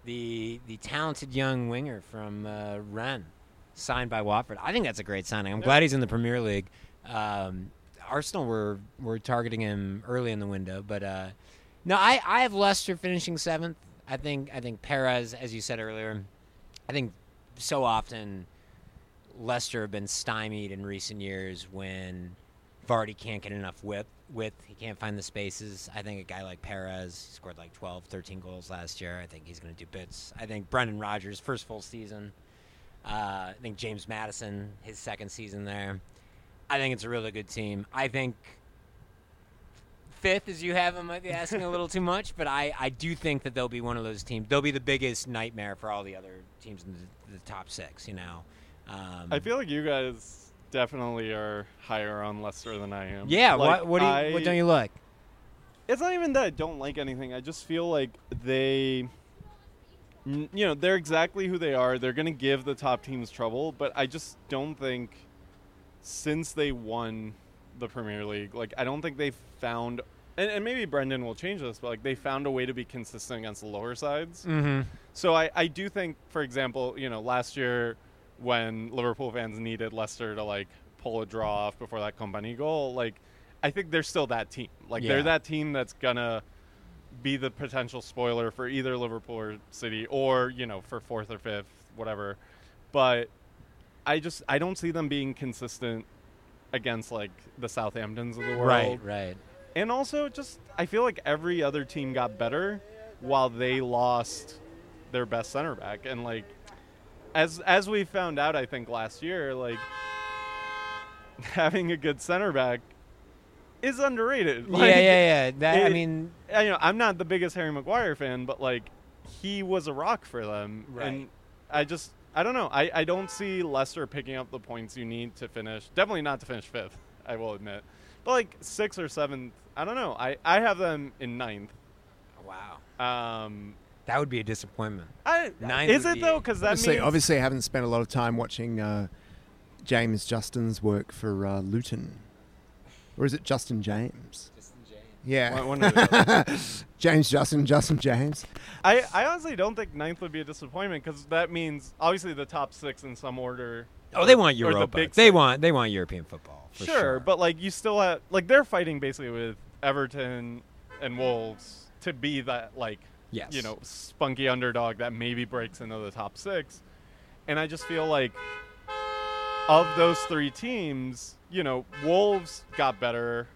the the talented young winger from uh, Rennes, signed by Watford. I think that's a great signing. I'm glad he's in the Premier League. Um, Arsenal were were targeting him early in the window, but uh, no, I, I have Leicester finishing seventh. I think I think Perez, as you said earlier, I think so often Leicester have been stymied in recent years when Vardy can't get enough width. Width, he can't find the spaces. I think a guy like Perez scored like 12, 13 goals last year. I think he's going to do bits. I think Brendan Rodgers, first full season. Uh, I think James Maddison, his second season there. I think it's a really good team. I think fifth, as you have them, might be asking a little too much, but I, I do think that they'll be one of those teams. They'll be the biggest nightmare for all the other teams in the, the top six. You know. Um, I feel like you guys definitely are higher on Leicester than I am. Yeah. Like, what what, do you, I, what don't you like? It's not even that I don't like anything. I just feel like they, you know, they're exactly who they are. They're going to give the top teams trouble, but I just don't think since they won the Premier League, like I don't think they've found, and, and maybe Brendan will change this, but like they found a way to be consistent against the lower sides. Mm-hmm. So I, I do think, for example, you know, last year when Liverpool fans needed Leicester to like pull a draw off before that Kompany goal, like I think they're still that team. Like Yeah. they're that team that's gonna be the potential spoiler for either Liverpool or City, or you know, for fourth or fifth, whatever. But I just I don't see them being consistent against like the Southamptons of the world. Right. Right. And also, just I feel like every other team got better while they lost their best center back, and like as as we found out, I think last year, like having a good center back is underrated. yeah. Like, Yeah. Yeah. That I mean. I- you know, I'm not the biggest Harry Maguire fan, but like he was a rock for them, Right. and I just I don't know. I I don't see Leicester picking up the points you need to finish. Definitely not to finish fifth. I will admit, but like sixth or seventh, I don't know. I I have them in ninth. Wow. Um, That would be a disappointment. I Ninth is it be- though? Because that obviously, means obviously, I haven't spent a lot of time watching uh, James Justin's work for uh, Luton, or is it Justin James? Justin James. Yeah, One- one James Justin, Justin James. I I honestly don't think ninth would be a disappointment because that means obviously the top six in some order. Oh, they want or the They want they want European football. For sure, sure, but like you still have like they're fighting basically with Everton and Wolves to be that like yes, you know spunky underdog that maybe breaks into the top six, and I just feel like of those three teams, you know, Wolves got better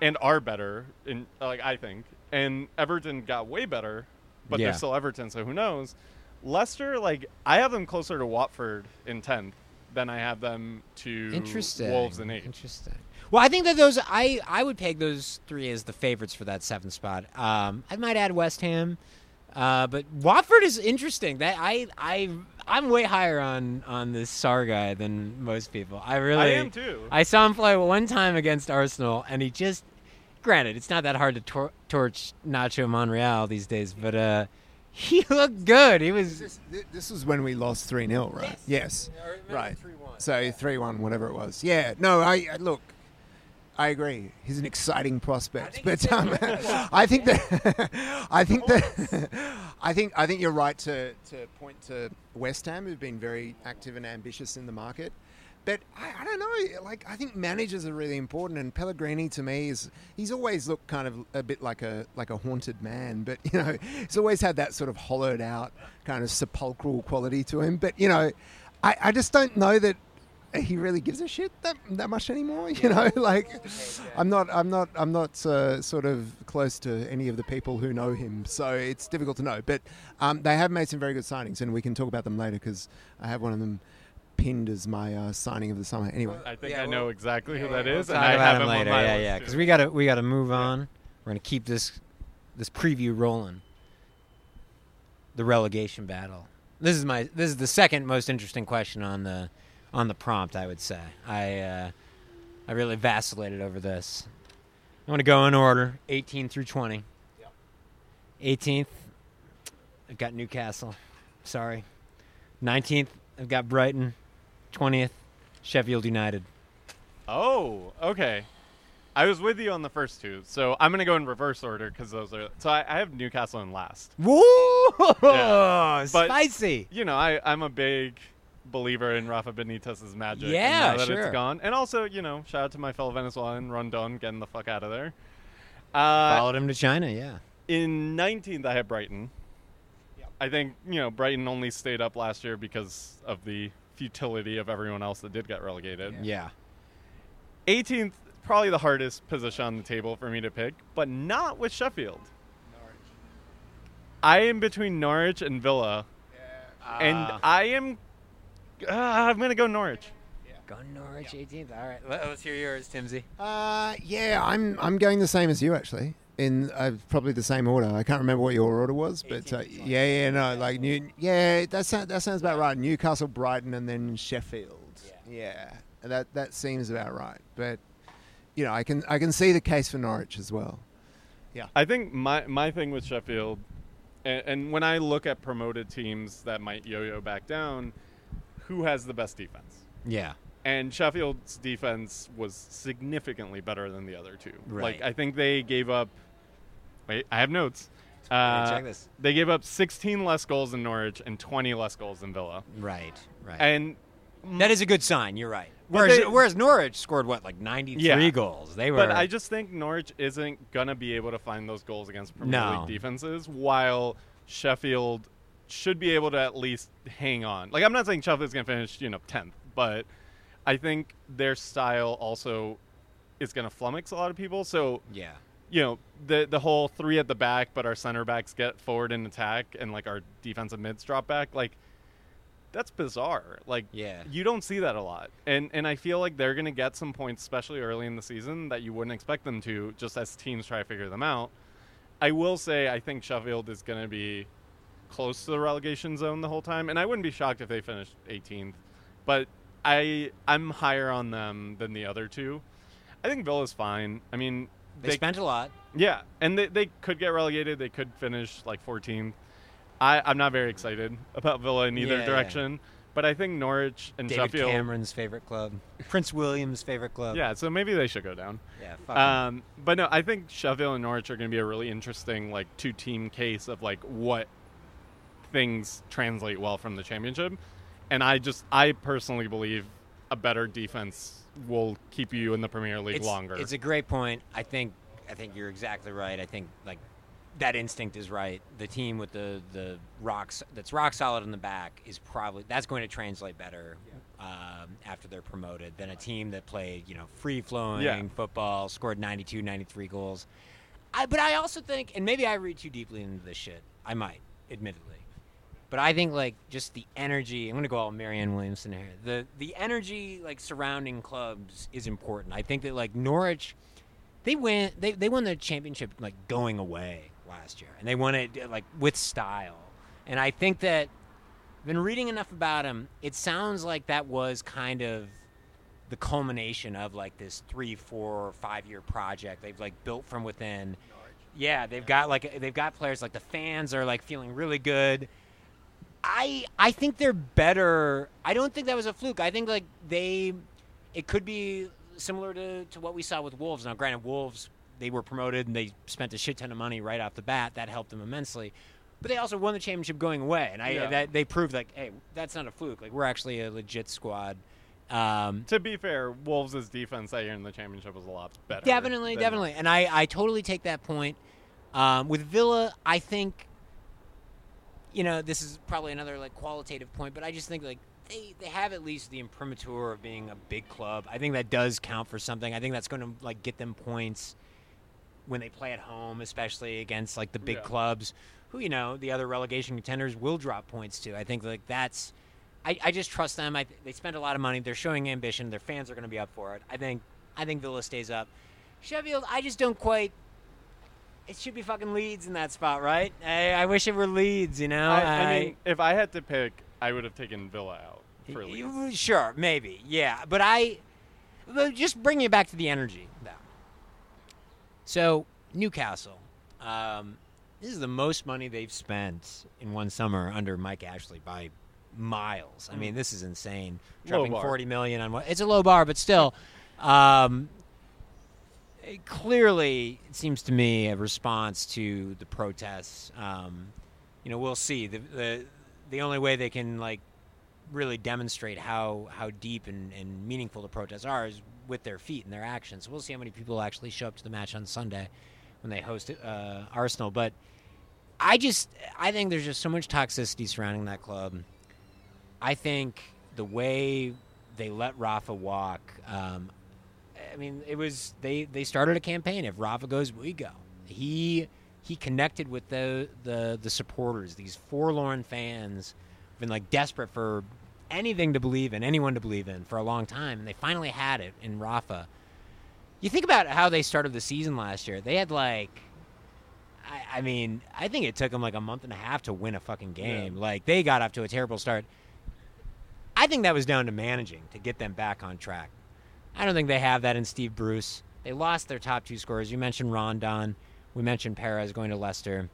and are better in like I think, and Everton got way better, but Yeah. they're still Everton, so who knows? Leicester, like I have them closer to Watford in tenth than I have them to interesting. Wolves in eighth. Interesting. Well, I think that those I I would peg those three as the favorites for that seventh spot. Um, I might add West Ham, uh, but Watford is interesting. That I I I'm way higher on on this Sarr guy than most people. I really I am too. I saw him play one time against Arsenal, and he just, granted, it's not that hard to tor- torch Nacho Monreal these days, but uh, he looked good. He was This, this was when we lost 3 0, right? Yes. Right. 3-1. So 3 1, whatever it was. Yeah. No, I, I look. I agree. He's an exciting prospect, but um, I think that I think that I think I think you're right to, to point to West Ham, who've been very active and ambitious in the market. but I, I don't know. Like I think managers are really important, and Pellegrini to me is he's always looked kind of a bit like a like a haunted man, but you know he's always had that sort of hollowed out kind of sepulchral quality to him. But you know, I, I just don't know that he really gives a shit that, that much anymore. You know, like I'm not, I'm not, I'm not uh, sort of close to any of the people who know him, so it's difficult to know. But um, they have made some very good signings, and we can talk about them later because I have one of them pinned as my uh, signing of the summer. Anyway, I think Yeah, I know well- exactly who that is, We'll talk and I about have him him later. yeah, yeah. Because we gotta we gotta move on. We're gonna keep this this preview rolling. The relegation battle. This is my this is the second most interesting question on the on the prompt. I would say I uh, I really vacillated over this. I'm gonna go in order, 18 through 20. 18th, I've got Newcastle. Sorry. 19th, I've got Brighton. 20th, Sheffield United. Oh, okay. I was with you on the first two, so I'm gonna go in reverse order because those are. So I, I have Newcastle in last. Woo! Yeah. But- Spicy. You know, I I'm a big believer in Rafa Benitez's magic. and Yeah, now that sure. it's gone, and also you know, shout out to my fellow Venezuelan Rondon getting the fuck out of there. Uh, Followed him to China, yeah. in 19th, I have Brighton. I think you know Brighton only stayed up last year because of the futility of everyone else that did get relegated. Yeah. 18th, probably the hardest position on the table for me to pick, but not with Sheffield. I am between Norwich and Villa, and Ah. I am. Uh, I'm gonna go Norwich. Go Norwich 18th. All right. Let, us hear yours, Timsy. Uh, yeah, I'm I'm going the same as you actually. In uh, probably the same order. I can't remember what your order was, but uh, 18th is fine. yeah, yeah, no, like New, yeah, that sounds that sounds about right. Newcastle, Brighton, and then Sheffield. Yeah, that that seems about right. But you know, I can I can see the case for Norwich as well. Yeah, I think my my thing with Sheffield, and, and when I look at promoted teams that might yo-yo back down, who has the best defense? Yeah. And Sheffield's defense was significantly better than the other two. Right. Like I think they gave up. Wait, I have notes. Uh, check this. They gave up 16 less goals than Norwich and 20 less goals than Villa. Right. Right. And that is a good sign. You're right. Whereas, they- whereas Norwich scored what, like 93 Yeah. goals. They were. But I just think Norwich isn't gonna be able to find those goals against Premier No. League defenses, while Sheffield should be able to at least hang on. Like I'm not saying Sheffield's gonna finish, you know, tenth, but I think their style also is gonna flummox a lot of people. So yeah. you know the the whole three at the back, but our center backs get forward and attack, and like our defensive mids drop back. Like that's bizarre. Like Yeah. you don't see that a lot, and and I feel like they're gonna get some points, especially early in the season, that you wouldn't expect them to, just as teams try to figure them out. I will say I think Sheffield is gonna be close to the relegation zone the whole time, and I wouldn't be shocked if they finished 18th. But I I'm higher on them than the other two. I think Villa's fine. I mean, They, spent a lot. yeah, and they, they could get relegated. They could finish like 14th. I, I'm not very excited about Villa in either Yeah, yeah. direction, but I think Norwich and David Sheffield. Cameron's favorite club. Prince William's favorite club. Yeah, so maybe they should go down. Yeah. Um, but no, I think Sheffield and Norwich are going to be a really interesting like two team case of like what things translate well from the championship. And I just I personally believe a better defense will keep you in the Premier League it's, longer. It's a great point. I think I think you're exactly right. I think like that instinct is right. The team with the the rocks that's rock solid in the back is probably that's going to translate better um, after they're promoted than a team that played you know free flowing Yeah. football, scored 92, 93 goals. I, but I also think, and maybe I read too deeply into this shit. I might, admittedly. But I think like just the energy. I'm gonna go all Marianne Williamson here. The the energy like surrounding clubs is important. I think that like Norwich, they win. They they won the championship like going away last year, and they won it uh, like with style. And I think that I've been reading enough about them. It sounds like that was kind of the culmination of like this three, four, five year project they've like built from within. Yeah, they've got like they've got players like the fans are like feeling really good. I I think they're better. I don't think that was a fluke. I think like they, it could be similar to, to what we saw with Wolves. Now, granted, Wolves they were promoted and they spent a shit ton of money right off the bat. That helped them immensely. But they also won the championship going away, and I Yeah. that they proved like, hey, that's not a fluke. Like we're actually a legit squad. Um, To be fair, Wolves' defense that year in the championship was a lot better. Definitely, definitely, and I, I totally take that point. Um, with Villa, I think, you know, this is probably another like qualitative point, but I just think like they, they have at least the imprimatur of being a big club. I think that does count for something. I think that's going to like get them points when they play at home, especially against like the big Yeah. clubs, who you know the other relegation contenders will drop points to. I think like that's. I, I just trust them. I, they spend a lot of money. They're showing ambition. Their fans are going to be up for it. I think. I think Villa stays up. Sheffield, I just don't quite. It should be fucking Leeds in that spot, right? I, I wish it were Leeds. You know. I, I mean, if I had to pick, I would have taken Villa out for Y- Leeds. Sure, maybe, yeah, but I, just bringing it back to the energy, though. So Newcastle, um, this is the most money they've spent in one summer under Mike Ashley by miles. I mean, this is insane. Dropping forty million on what? It's a low bar, but still. Um, it- clearly, it seems to me a response to the protests. Um, you know, we'll see. The, the the only way they can like really demonstrate how how deep and, and meaningful the protests are is with their feet and their actions. We'll see how many people actually show up to the match on Sunday when they host uh, Arsenal. But I just I think there's just so much toxicity surrounding that club. I think the way they let Rafa walk. Um, I mean, it was they they started a campaign. If Rafa goes, we go. He he connected with the the the supporters, these forlorn fans, been like desperate for anything to believe in, anyone to believe in for a long time, and they finally had it in Rafa. You think about how they started the season last year. They had like, I, I mean, I think it took them like a month and a half to win a fucking game. Like they got off to a terrible start. I think that was down to managing to get them back on track. I don't think they have that in Steve Bruce. They lost their top two scorers. You mentioned Rondon. We mentioned Perez going to Leicester.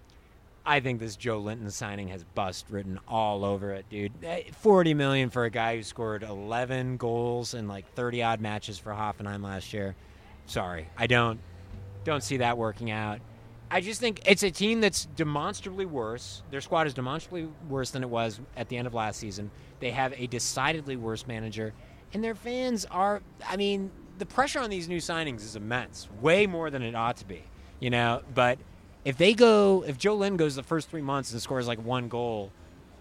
I think this Joelinton signing has bust written all over it, dude. Eh, Forty million for a guy who scored eleven goals in like thirty odd matches for Hoffenheim last year. Sorry, I don't don't see that working out. I just think it's a team that's demonstrably worse. Their squad is demonstrably worse than it was at the end of last season. They have a decidedly worse manager, and their fans are. I mean, the pressure on these new signings is immense, way more than it ought to be. You know, but if they go, if Joe Lynn goes the first three months and scores like one goal,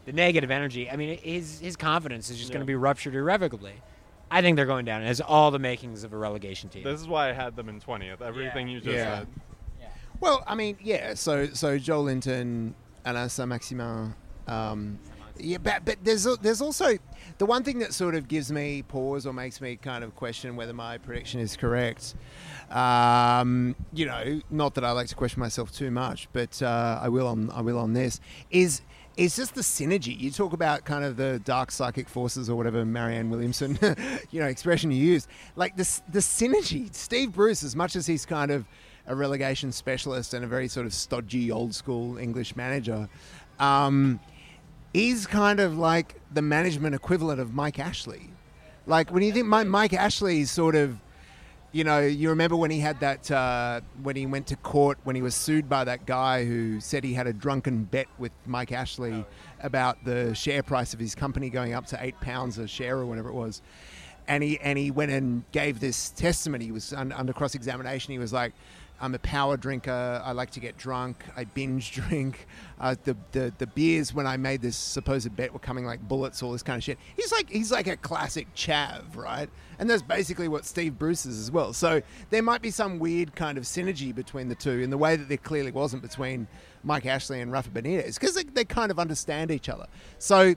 the negative energy. I mean, his his confidence is just going to be ruptured irrevocably. I think they're going down. It has all the makings of a relegation team. This is why I had them in 20th. Everything you just Yeah. said. Well, I mean, yeah. So, so Joe Linton, Allan Saint Maximin. Um, yeah, but, but there's there's also the one thing that sort of gives me pause or makes me kind of question whether my prediction is correct. Um, you know, not that I like to question myself too much, but uh, I will on I will on this is is just the synergy. You talk about kind of the dark psychic forces or whatever Marianne Williamson, you know, expression you used. Like this, the synergy. Steve Bruce, as much as he's kind of a relegation specialist and a very sort of stodgy old school English manager, um, he's kind of like the management equivalent of Mike Ashley. Like when you think Mike, Mike Ashley's sort of you know, you remember when he had that, uh, when he went to court, when he was sued by that guy who said he had a drunken bet with Mike Ashley about the share price of his company going up to eight pounds a share or whatever it was. And he, and he went and gave this testimony. He was un, under cross examination. He was like, I'm a power drinker. I like to get drunk. I binge drink. Uh, the, the the beers when I made this supposed bet were coming like bullets. All this kind of shit. He's like he's like a classic chav, right? And that's basically what Steve Bruce is as well. So there might be some weird kind of synergy between the two in the way that there clearly wasn't between Mike Ashley and Rafa Benitez because they, they kind of understand each other. So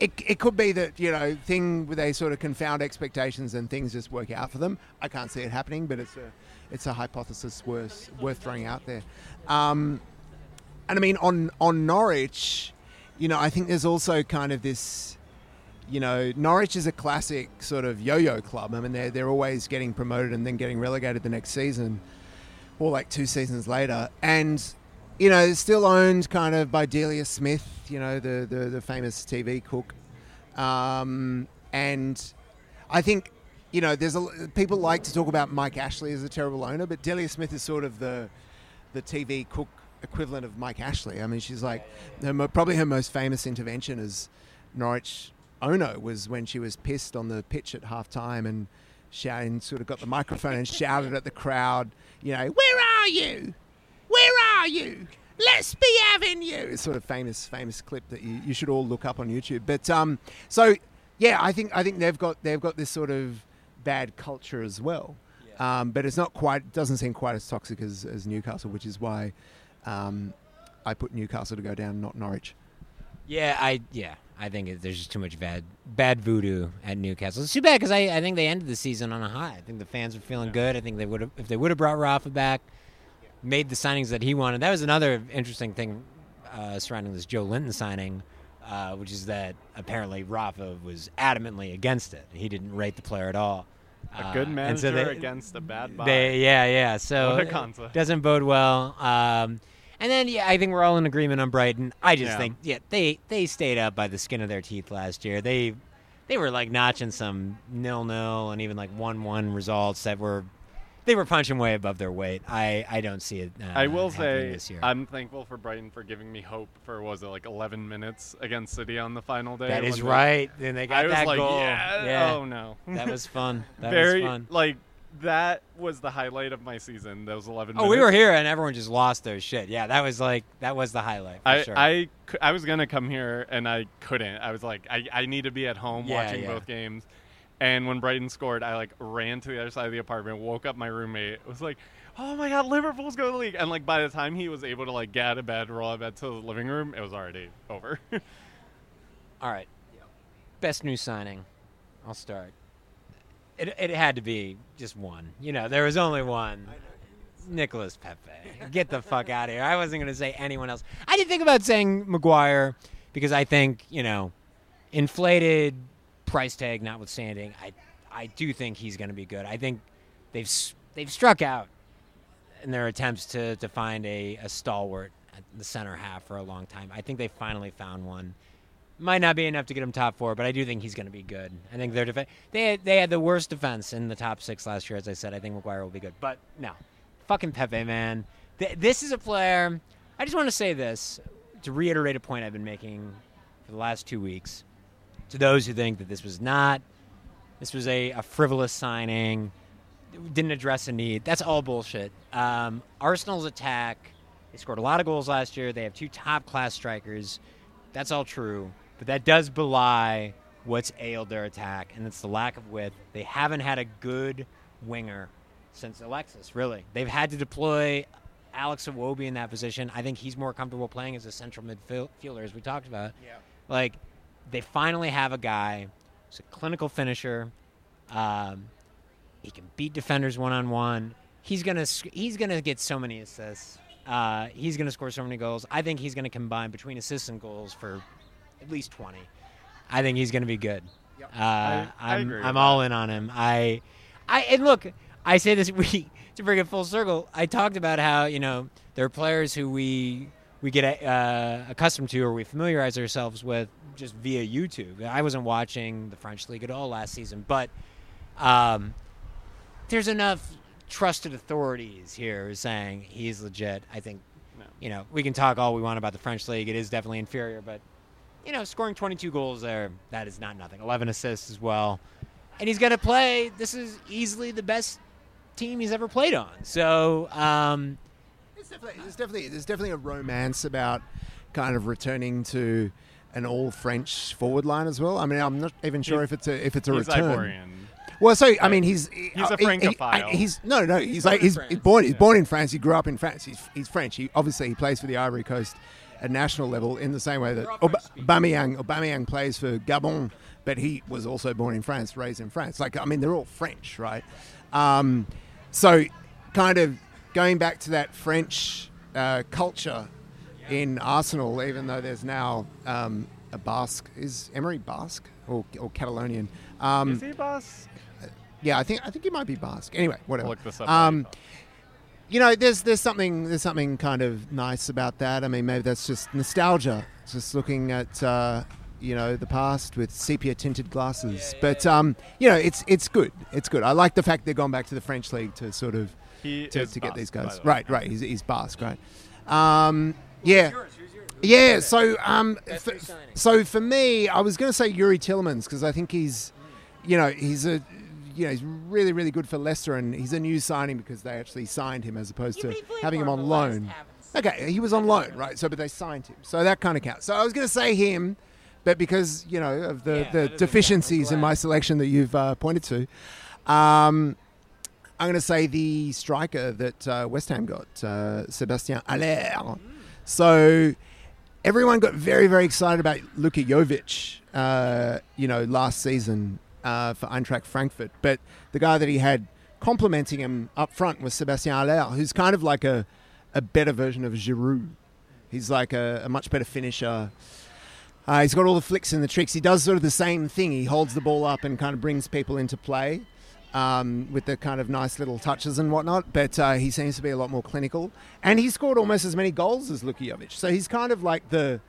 it, it could be that you know thing where they sort of confound expectations and things just work out for them. I can't see it happening, but it's a it's a hypothesis worth worth throwing out there. Um, and I mean on on Norwich, you know, I think there's also kind of this. You know, Norwich is a classic sort of yo-yo club. I mean, they're they're always getting promoted and then getting relegated the next season, or like two seasons later. And you know, still owned kind of by Delia Smith, you know, the, the, the famous TV cook. Um, and I think, you know, there's a, people like to talk about Mike Ashley as a terrible owner, but Delia Smith is sort of the, the TV cook equivalent of Mike Ashley. I mean, she's like, her, probably her most famous intervention as Norwich Ono was when she was pissed on the pitch at half time and shouting, sort of got the microphone and shouted at the crowd, you know, where are you? Where are you? Let's be having you. It's sort of famous, famous clip that you, you should all look up on YouTube. But um, so yeah, I think I think they've got they've got this sort of bad culture as well. Um, but it's not quite doesn't seem quite as toxic as, as Newcastle, which is why um, I put Newcastle to go down, not Norwich. Yeah, I yeah, I think it, there's just too much bad bad voodoo at Newcastle. It's too bad because I, I think they ended the season on a high. I think the fans were feeling good. I think they would have if they would have brought Rafa back, made the signings that he wanted. That was another interesting thing uh, surrounding this Joelinton signing, uh, which is that apparently Rafa was adamantly against it. He didn't rate the player at all. A Uh, good and manager so they- against a bad buy. they, yeah, yeah. So What a it doesn't bode well. Um, and then yeah, I think we're all in agreement on Brighton. I just Yeah. think yeah, they they stayed up by the skin of their teeth last year. They they were like notching some nil nil and even like one one results that were they were punching way above their weight. I I don't see it. Uh, I will say this year. I'm thankful for Brighton for giving me hope for was it like 11 minutes against City on the final day. that is they- right. Then they got I was that like, goal. yeah, yeah. oh no, that was fun. That very was fun. like that was the highlight of my season. Those 11. Oh, minutes. we were here and everyone just lost their shit. Yeah, that was like that was the highlight. For I, sure. I, I was gonna come here and I couldn't. I was like, I, I need to be at home Yeah, watching yeah. both games. And when Brighton scored, I like ran to the other side of the apartment, woke up my roommate. Was like, oh my god, Liverpool's going to the league. And like by the time he was able to like get out of bed, roll out of bed to the living room, it was already over. All right. Best new signing. I'll start. It, it had to be just one. You know, there was only one. Nicholas Pepe. Get the fuck out of here. I wasn't going to say anyone else. I didn't think about saying Maguire because I think, you know, inflated price tag notwithstanding, I I do think he's going to be good. I think they've they've struck out in their attempts to, to find a, a stalwart at the center half for a long time. I think they finally found one. Might not be enough to get him top four, but I do think he's going to be good. I think their defense they had, they had the worst defense in the top six last year, as I said. I think Maguire will be good, but no, fucking Pepe, man. Th- this is a player. I just want to say this to reiterate a point I've been making for the last two weeks. To those who think that this was not, this was a, a frivolous signing, didn't address a need. That's all bullshit. Um, Arsenal's attack. They scored a lot of goals last year. They have two top class strikers. That's all true, but that does belie what's ailed their attack, and it's the lack of width. They haven't had a good winger since Alexis. Really, they've had to deploy Alex Iwobi in that position. I think he's more comfortable playing as a central midfielder, as we talked about. Yeah. Like, they finally have a guy who's a clinical finisher. Um, he can beat defenders one on one. He's gonna he's gonna get so many assists. Uh, he's gonna score so many goals. I think he's gonna combine between assists and goals for at least twenty. I think he's gonna be good. Yep. Uh, I I'm agree I'm that. all in on him. I I and look, I say this we to bring it full circle. I talked about how you know there are players who we we get uh, accustomed to or we familiarize ourselves with just via YouTube. I wasn't watching the French league at all last season, but um, there's enough trusted authorities here saying he's legit. I think No. you know we can talk all we want about the French league. It is definitely inferior, but you know scoring 22 goals there that is not nothing. 11 assists as well, and he's going to play. This is easily the best team he's ever played on. So um, definitely, there's definitely there's definitely a romance about kind of returning to an all French forward line as well. I mean, I'm not even sure He's- if it's a if it's a He's return. Ivorian. Well, so I mean, he's He's a uh, he- he- he's no, no. He's, born like in he's, France. he's born. He's Yeah. born in France. He grew up in France. He's he's French. He obviously he plays for the Ivory Coast at national level in the same way that They're all Ob- Aubameyang Aubameyang plays for Gabon, but he was also born in France, raised in France. Like I mean, they're all French, right? Um, so, kind of going back to that French uh, culture in Arsenal, even though there's now um, a Basque. Is Emery Basque or, or Catalonian? Um, Is he boss? yeah, I think I think he might be Basque. Anyway, whatever. Look this up. Um, you know, there's there's something there's something kind of nice about that. I mean, maybe that's just nostalgia, just looking at uh, you know the past with sepia tinted glasses. but um, you know, it's it's good. It's good. I like the fact they've gone back to the French league to sort of he to, to get these guys the right. Right, he's, he's Basque, right? Um, yeah. Yeah, so um, Best f- so for me, I was going to say Youri Tielemans because I think he's, you know, he's a, you know, he's really really good for Leicester, and he's a new signing because they actually signed him as opposed to having him on loan. Okay, he was on loan, right? So, but they signed him, so that kind of counts. So I was going to say him, but because you know of the Yeah, the deficiencies in my selection that you've uh, pointed to, um, I'm going to say the striker that uh, West Ham got, uh, Sebastien Haller. So everyone got very, very excited about Luka Jovic, uh, you know, last season uh, for Eintracht Frankfurt. But the guy that he had complimenting him up front was Sebastian Haller, who's kind of like a, a better version of Giroud. He's like a, a much better finisher. Uh, he's got all the flicks and the tricks. He does sort of the same thing. He holds the ball up and kind of brings people into play um, with the kind of nice little touches and whatnot. But uh, he seems to be a lot more clinical, and he scored almost as many goals as Luka Jovic. So he's kind of like the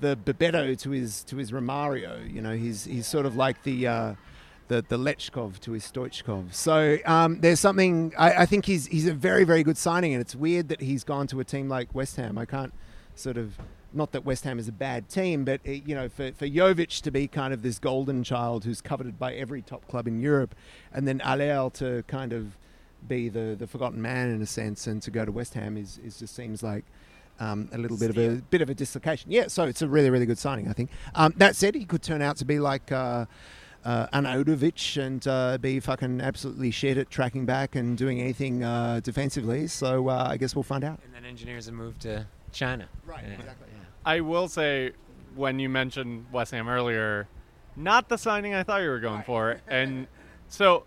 the Bebeto to his to his Romario. You know, he's he's sort of like the. Uh, the, the Lechkov to his Stoichkov. So um, there's something I, I think he's he's a very very good signing, and it's weird that he's gone to a team like West Ham. I can't sort of not that West Ham is a bad team, but eh, you know for for Jovic to be kind of this golden child who's coveted by every top club in Europe, and then Haller to kind of be the the forgotten man in a sense, and to go to West Ham is, is just seems like. Um, a little bit of a bit of a dislocation, yeah. So it's a really, really good signing, I think. Um, that said, he could turn out to be like uh, uh, Arnautovic and uh, be fucking absolutely shit at tracking back and doing anything uh, defensively. So uh, I guess we'll find out. And then engineers have moved to China. Right, Yeah. exactly. Yeah. I will say, when you mentioned West Ham earlier, not the signing I thought you were going for. And so,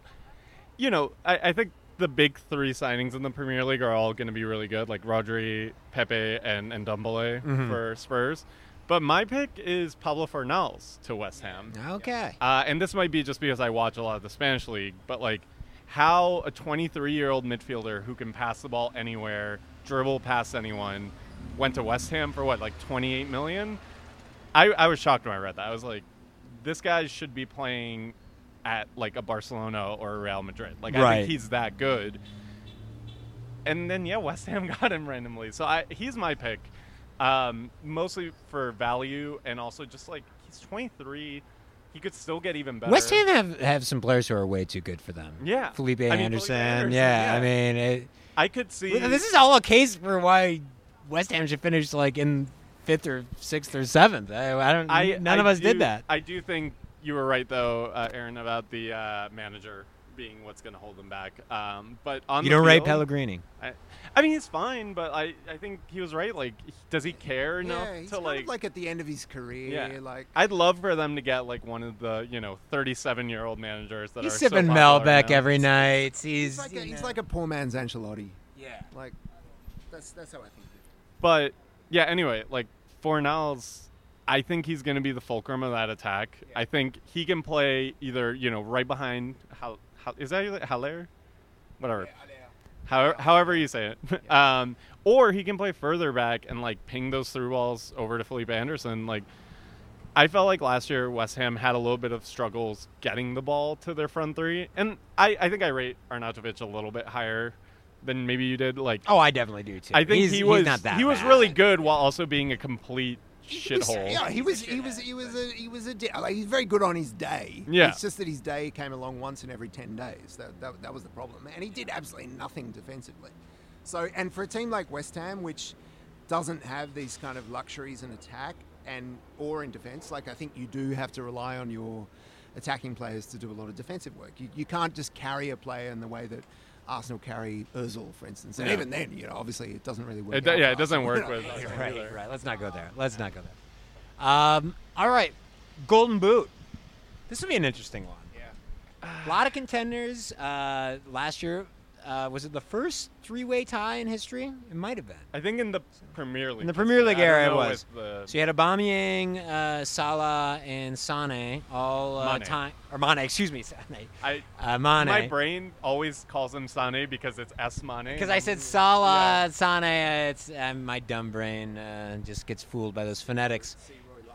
you know, I, I think the big three signings in the Premier League are all going to be really good, like Rodri, Pepe, and, and Ndombele Mhm. for Spurs. But my pick is Pablo Fornals to West Ham. Okay. Uh, and this might be just because I watch a lot of the Spanish league, but like how a 23 year old midfielder who can pass the ball anywhere, dribble past anyone, went to West Ham for what, like 28 million? I, I was shocked when I read that. I was like, this guy should be playing at like a Barcelona or a Real Madrid. Like, I think he's that good. And then, yeah, West Ham got him randomly. So I, he's my pick, um, mostly for value and also just like he's 23. He could still get even better. West Ham have, have some players who are way too good for them. Yeah. Felipe I mean, Felipe Anderson. Anderson, yeah, yeah. I mean, it, I could see. this is all a case for why West Ham should finish like in fifth or sixth or seventh. I, I don't. I, none I of us do- did that. I do think you were right, though, uh, Aaron, about the uh, manager being what's going to hold them back. Um, but on you the don't rate field, Pellegrini. I, I mean, he's fine, but I, I think he was right. Like, does he care enough Yeah, he's to kind like? of like at the end of his career. Yeah. Like I'd love for them to get like one of the you know 37 year old managers that He's are so sipping popular Malbec now. every night. He's, he's like a, he's like a poor man's Ancelotti. yeah. Like that's that's how I think. But yeah, anyway, like Fornals, I think he's going to be the fulcrum of that attack. I think he can play either you know right behind how, is that Haller, whatever. However, however you say it, um, or he can play further back and like ping those through balls over to Felipe Anderson. Like, I felt like last year West Ham had a little bit of struggles getting the ball to their front three, and I, I think I rate Arnautovic a little bit higher than maybe you did. Like, Oh, I definitely do too. I think He's- he he's was not that he was bad. really good while also being a complete shithole. Yeah, he was he was he was a he was a di- like he's very good on his day. Yeah. it's just that his day came along once in every ten days. That that, that was the problem, and he did absolutely nothing defensively. So, and for a team like West Ham, which doesn't have these kind of luxuries in attack and or in defense, like I think you do have to rely on your attacking players to do a lot of defensive work. You, you can't just carry a player in the way that. Arsenal carry Özil, for instance, and Yeah. even then, you know, obviously it doesn't really work. It do- yeah, it doesn't work with Right, either. right. Let's not go there. Let's not go there. Um, all right, Golden Boot. This would be an interesting one. Yeah. A lot of contenders. Uh, last year, uh, was it the first three-way tie in history? It might have been. I think in the Premier League. In the Premier League era, it was. the- So you had Aubameyang, uh, Salah, and Sane all uh, time. Or Mane, excuse me, Sane. I, Uh, Mane. my brain always calls him Sane because it's S Mane. Because I said Salah, Sane, uh, it's uh, my dumb brain uh, just gets fooled by those phonetics.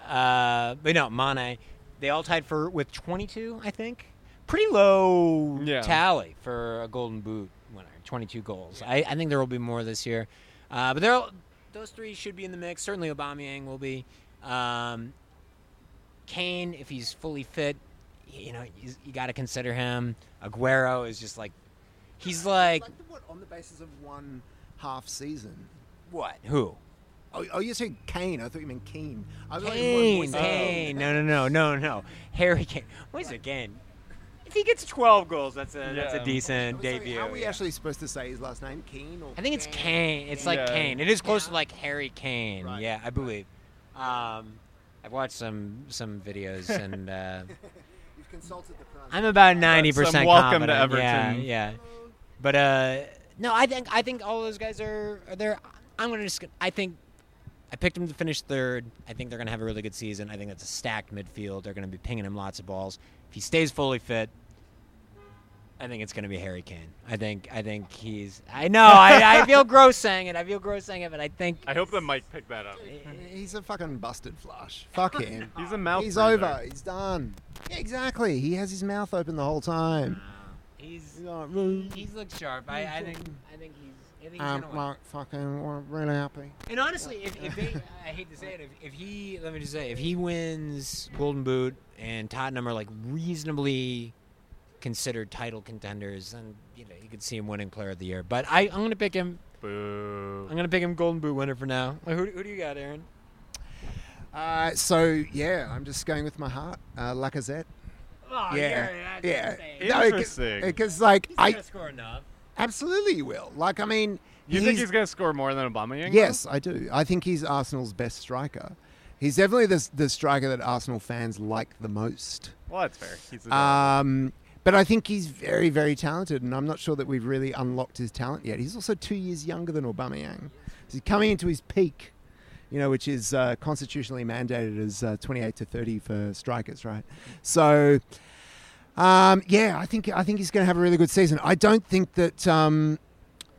Uh, but no, Mane, they all tied for with 22, I think. Pretty low Yeah. tally for a Golden Boot 22 goals. I, I think there will be more this year. Uh, but there, those three should be in the mix. Certainly, Aubameyang will be. Um, Kane, if he's fully fit, you know, he's, you got to consider him. Aguero is just like, he's like, what, on the basis of one half season. what? Who? Oh, oh you said Kane. I thought you meant Kean. I thought you Kane. meant one- Kane. No, no, no, no, no. Harry Kane. What is it, Kane? If he gets 12 goals, that's a that's a Yeah. decent sorry, debut. How are we yeah. actually supposed to say his last name? Keen or? I think it's Kane? Kane. It's like Yeah. Kane. It is close to like Harry Kane. Right. Yeah, I believe. Um, I've watched some some videos and uh, You've consulted the pronunciation. I'm about ninety Some percent welcome to. Everton. Yeah, yeah. But uh, no, I think I think all those guys are, are there. I'm gonna just. I think I picked them to finish third. I think they're gonna have a really good season. I think that's a stacked midfield. They're gonna be pinging him lots of balls. If he stays fully fit, I think it's gonna be Harry Kane. I think I think he's. I know. I, I feel gross saying it. I feel gross saying it, but I think I hope the mic picked that up. He's a fucking busted flush. Fuck him. He's a mouth. He's breather. over. He's done. Yeah, exactly. He has his mouth open the whole time. he's He's like, "Mm, he's looked sharp. I, I think I think he's. I think he's I'm win. like fucking we're really happy. And honestly, if, if they, I hate to say it, if, if he, let me just say, if he wins Golden Boot and Tottenham are like reasonably considered title contenders, then you know you could see him winning Player of the Year. But I, I'm going to pick him. Boo. I'm going to pick him Golden Boot winner for now. Who, who do you got, Aaron? Uh, so yeah, I'm just going with my heart. Uh, Lacazette. Oh, yeah, yeah. Interesting. Because like He's I score enough. Absolutely he will. Like I mean, You think he's gonna score more than Aubameyang? Yes, I do. I think he's Arsenal's best striker. He's definitely the, the striker that Arsenal fans like the most. Well, that's fair. He's a Um, but I think he's very, very talented, and I'm not sure that we've really unlocked his talent yet. He's also two years younger than Aubameyang. He's coming into his peak, you know, which is uh, constitutionally mandated as uh, 28 to 30 for strikers, right? So, um, yeah, I think I think he's going to have a really good season. I don't think that. Um,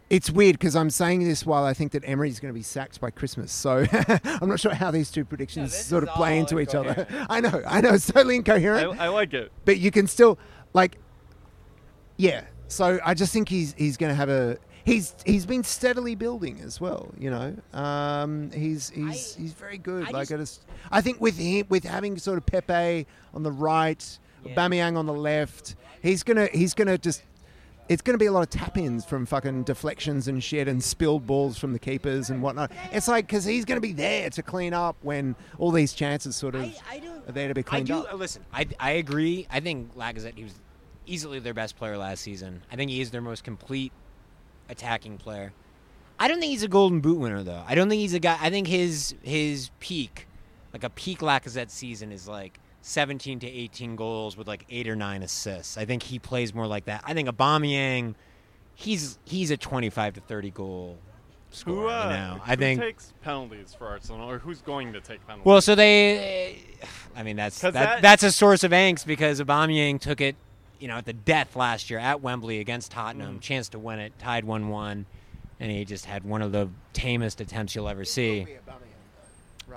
it's weird because I'm saying this while I think that Emery is going to be sacked by Christmas. So I'm not sure how these two predictions this sort of play into each other. I know, I know, it's totally incoherent I, I like it. but you can still like yeah so i just think he's he's going to have a he's he's been steadily building as well you know um he's he's I- he's very good I like just- i just i think with him with having sort of pepe on the right Yeah. Aubameyang on the left he's gonna he's gonna just it's going to be a lot of tap-ins from fucking deflections and shit and spilled balls from the keepers and whatnot. It's like because he's going to be there to clean up when all these chances sort of I, I don't. are there to be I cleaned do. up. uh, Listen, I, I agree. I think Lacazette he was easily their best player last season. I think he is their most complete attacking player. I don't think he's a Golden Boot winner though. I don't think he's a guy. I think his his peak, like a peak Lacazette season, is like 17 to 18 goals with like eight or nine assists. I think he plays more like that. I think Aubameyang, he's he's a 25 to 30 goal scorer. Who, uh, you know, who I think. takes penalties for Arsenal, or who's going to take penalties? Well, so they, I mean, that's that, that- that's a source of angst because Aubameyang took it, you know, at the death last year at Wembley against Tottenham, Mm. chance to win it, tied one-one, and he just had one of the tamest attempts you'll ever see.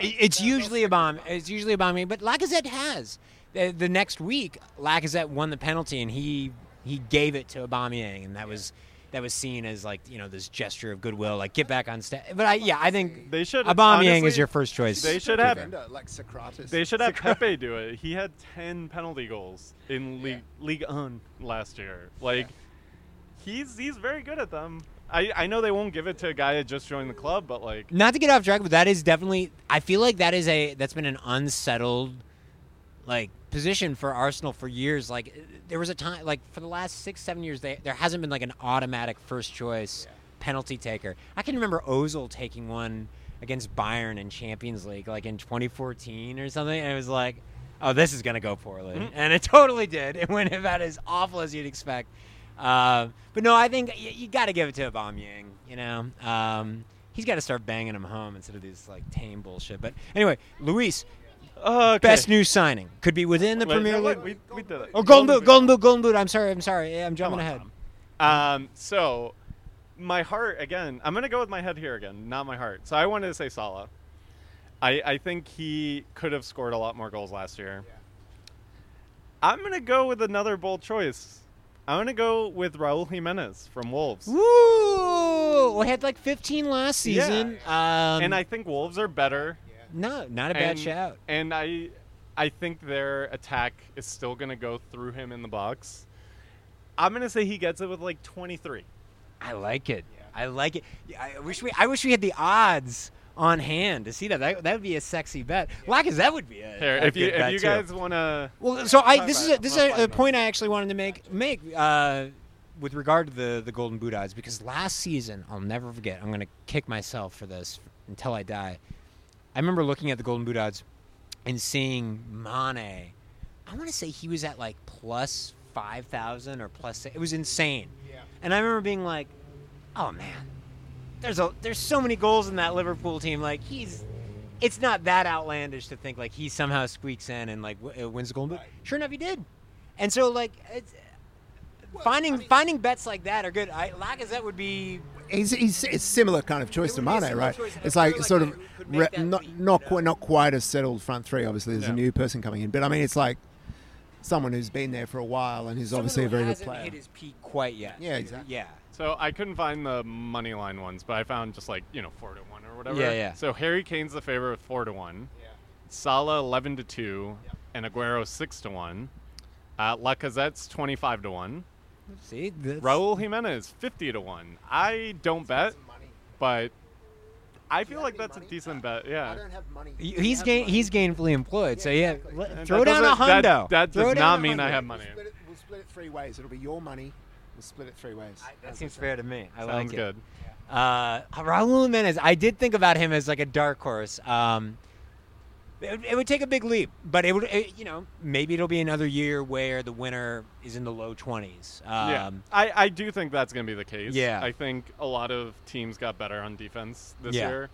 It- It's usually a bomb. It's usually a bomb. But Lacazette has. The, the next week, Lacazette won the penalty, and he he gave it to Aubameyang, and that was that was seen as like you know this gesture of goodwill, like get back on stage. But I, yeah, I think they should. Aubameyang honestly, is your first choice. They should have. Defender, like Socrates. They should have Pepe do it. He had ten penalty goals in League Ligue 1 last year. Like, he's he's very good at them. I, I know they won't give it to a guy that just joined the club, but like, not to get off track, but that is definitely. I feel like that is a that's been an unsettled, like position for Arsenal for years. Like there was a time, like for the last six seven years, they, there hasn't been like an automatic first choice penalty taker. I can remember Ozil taking one against Bayern in Champions League, like in 2014 or something, and it was like, oh, this is gonna go poorly, Mhm. and it totally did. It went about as awful as you'd expect. Uh, but no, I think y- you got to give it to Aubameyang. You know, um, he's got to start banging him home instead of this like tame bullshit. But anyway, Luis, uh, best new signing could be within the Premier League. We, we did it. Oh, Golden Boot, Golden Boot, Golden Boot. I'm sorry, I'm sorry. Yeah, I'm jumping on, ahead. Um, so my heart again. I'm gonna go with my head here again, not my heart. So I wanted to say Salah. I I think he could have scored a lot more goals last year. I'm gonna go with another bold choice. I'm gonna go with Raúl Jimenez from Wolves. Woo! We had like 15 last season. Um, and I think Wolves are better. no, not a bad and, shout. And I, I think their attack is still going to go through him in the box. I'm going to say he gets it with like 23. I like it. I like it. I wish we. I wish we had the odds on hand to see that. That, that would be a sexy bet. Like, that would be a. Here, a if you good if you too. guys want to, Well, so I this is a, this is a, a point I actually wanted to make make uh, with regard to the the Golden Boot odds because last season I'll never forget. I'm gonna kick myself for this until I die. I remember looking at the Golden Boot odds and seeing Mane. I want to say he was at like plus five thousand or plus. It was insane. Yeah. And I remember being like, "Oh man, there's a there's so many goals in that Liverpool team. Like he's, it's not that outlandish to think like he somehow squeaks in and like w- uh, wins the Golden Boot. Sure enough, he did. And so like, it's, finding finding bets like that are good. I Lacazette would be He's, he's it's similar kind of choice to Mane, right? choice. It's like like sort of who could make re- not not you quite not quite a settled front three. Obviously, there's Yeah. a new person coming in, but I mean, it's like someone who's been there for a while and who's someone obviously a very good hasn't player. hit his peak quite yet. Yeah, exactly. Yeah. So I couldn't find the money line ones, but I found just like you know four to one or whatever. Yeah, yeah. So Harry Kane's the favorite with four to one. Yeah. Salah eleven to two, and Aguero six to one. Uh, Lacazette's twenty five to one. See, that's- Raul Jimenez fifty to one. I don't bet, but I feel like that's a decent bet. Yeah. I don't have money. He- He's gain, he's gainfully employed, so yeah. exactly. throw that down a doesn't- that- hundo. that does not a mean I have money. We'll split, it, we'll split it three ways. It'll be your money. We'll split it three ways. That seems fair to me. I Sounds like it. Sounds good. Uh, Raul Jimenez, I did think about him as like a dark horse. Um, it, would- it would take a big leap, but it would, it, you know, maybe it'll be another year where the winner is in the low twenties. Um, yeah, I, I do think that's going to be the case. Yeah. I think a lot of teams got better on defense this Yeah. year,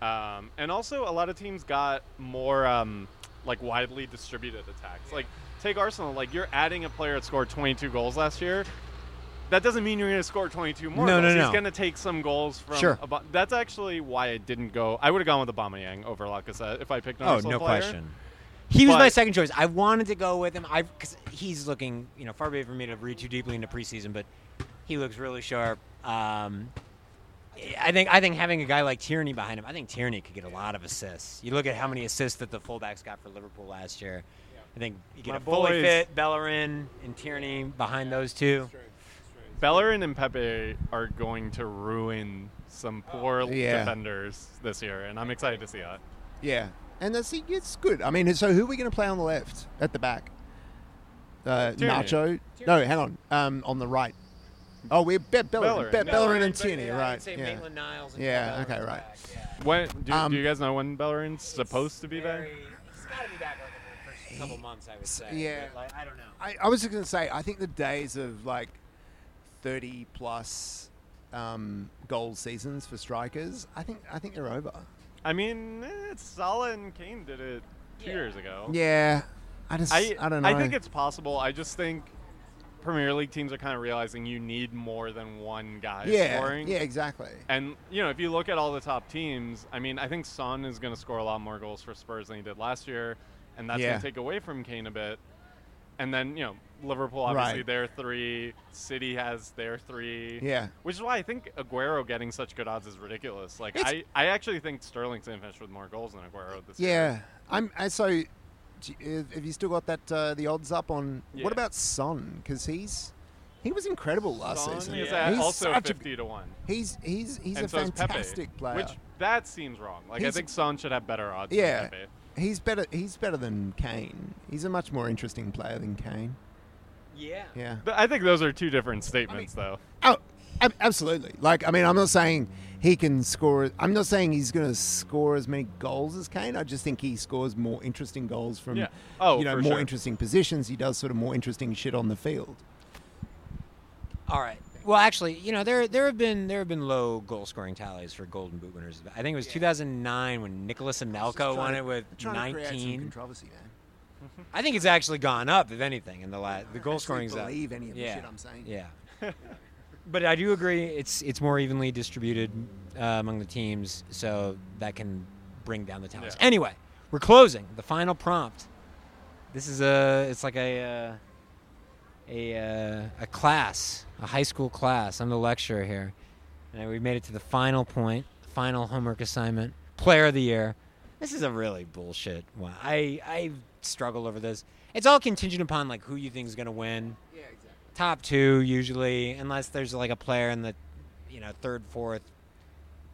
um, and also a lot of teams got more um, like widely distributed attacks. Like take Arsenal, like you're adding a player that scored 22 goals last year. That doesn't mean you're going to score 22 more. No, no, goals. no. He's going to take some goals from. Sure. That's actually why I didn't go. I would have gone with Aubameyang over Lacazette if I picked Oh, no player. question. He was my second choice. I wanted to go with him. I because he's looking, you know, far be it for me to read too deeply into preseason, but he looks really sharp. Um, I think I think having a guy like Tierney behind him, I think Tierney could get a lot of assists. You look at how many assists that the fullbacks got for Liverpool last year. I think you get My a fully fit Bellerin and Tierney behind those two. Bellerin and Pepe are going to ruin some poor Yeah. defenders this year, and I'm excited to see that. Yeah, and that's it's good. I mean, so who are we going to play on the left at the back? Uh, Tierney. Nacho. No, hang on. Um, on the right. Oh, we're Be- Bellerin, Bellerin. Be- Bellerin and but, Tierney, yeah, right? Say yeah. Maitland-Niles and Yeah, Bellerin's okay, right. back, yeah. When do, Um, do you guys know when Bellerin's supposed to be back? Very- He's got to be back over the first couple months, I would say. yeah. Like, I don't know. I, I was just going to say, I think the days of like 30 plus um, goal seasons for strikers, I think I think they're over. I mean, eh, Salah and Kane did it two Yeah. years ago. Yeah, I just I I, don't know. I think it's possible. I just think Premier League teams are kind of realizing you need more than one guy yeah, scoring. yeah, exactly. And you know, if you look at all the top teams, I mean, I think Son is going to score a lot more goals for Spurs than he did last year, and that's Yeah. going to take away from Kane a bit. And then you know, Liverpool obviously Right. their three, City has their three. Yeah. Which is why I think Aguero getting such good odds is ridiculous. Like It's- I, I actually think Sterling's to finish with more goals than Aguero this year. Yeah, I'm. I, so, have you still got that uh, the odds up on? Yeah. What about Son? Because he's he was incredible last Son season. is Yeah. at He's also such a- fifty to one. He's he's he's and a so is Pepe, fantastic player. Which that seems wrong. Like He's- I think Son should have better odds. Yeah. Than Pepe. he's better. He's better than Kane. He's a much more interesting player than Kane. Yeah. Yeah. But I think those are two different statements, though. Oh, absolutely. Like, I mean, I'm not saying he can score. I'm not saying he's going to score as many goals as Kane. I just think he scores more interesting goals from, Yeah. Oh, you know, more sure. interesting positions. He does sort of more interesting shit on the field. All right. Well, actually, you know, there there have been there have been low goal scoring tallies for Golden Boot winners. I think it was 2009 when Nicolas Anelka won it with 19. controversy, man. I think it's actually gone up, if anything, in the last. The goal actually scoring's up. believe any of the yeah. shit I'm saying. Yeah. but I do agree it's it's more evenly distributed uh, among the teams, so that can bring down the talents. Yeah. Anyway, we're closing the final prompt. This is a it's like a uh, a uh, a class, a high school class. I'm the lecturer here. And we made it to the final point, final homework assignment. Player of the year. This is a really bullshit one. I I struggle over this. It's all contingent upon like who you think is going to win. Yeah, exactly. Top two usually, unless there's like a player in the, you know, third, fourth,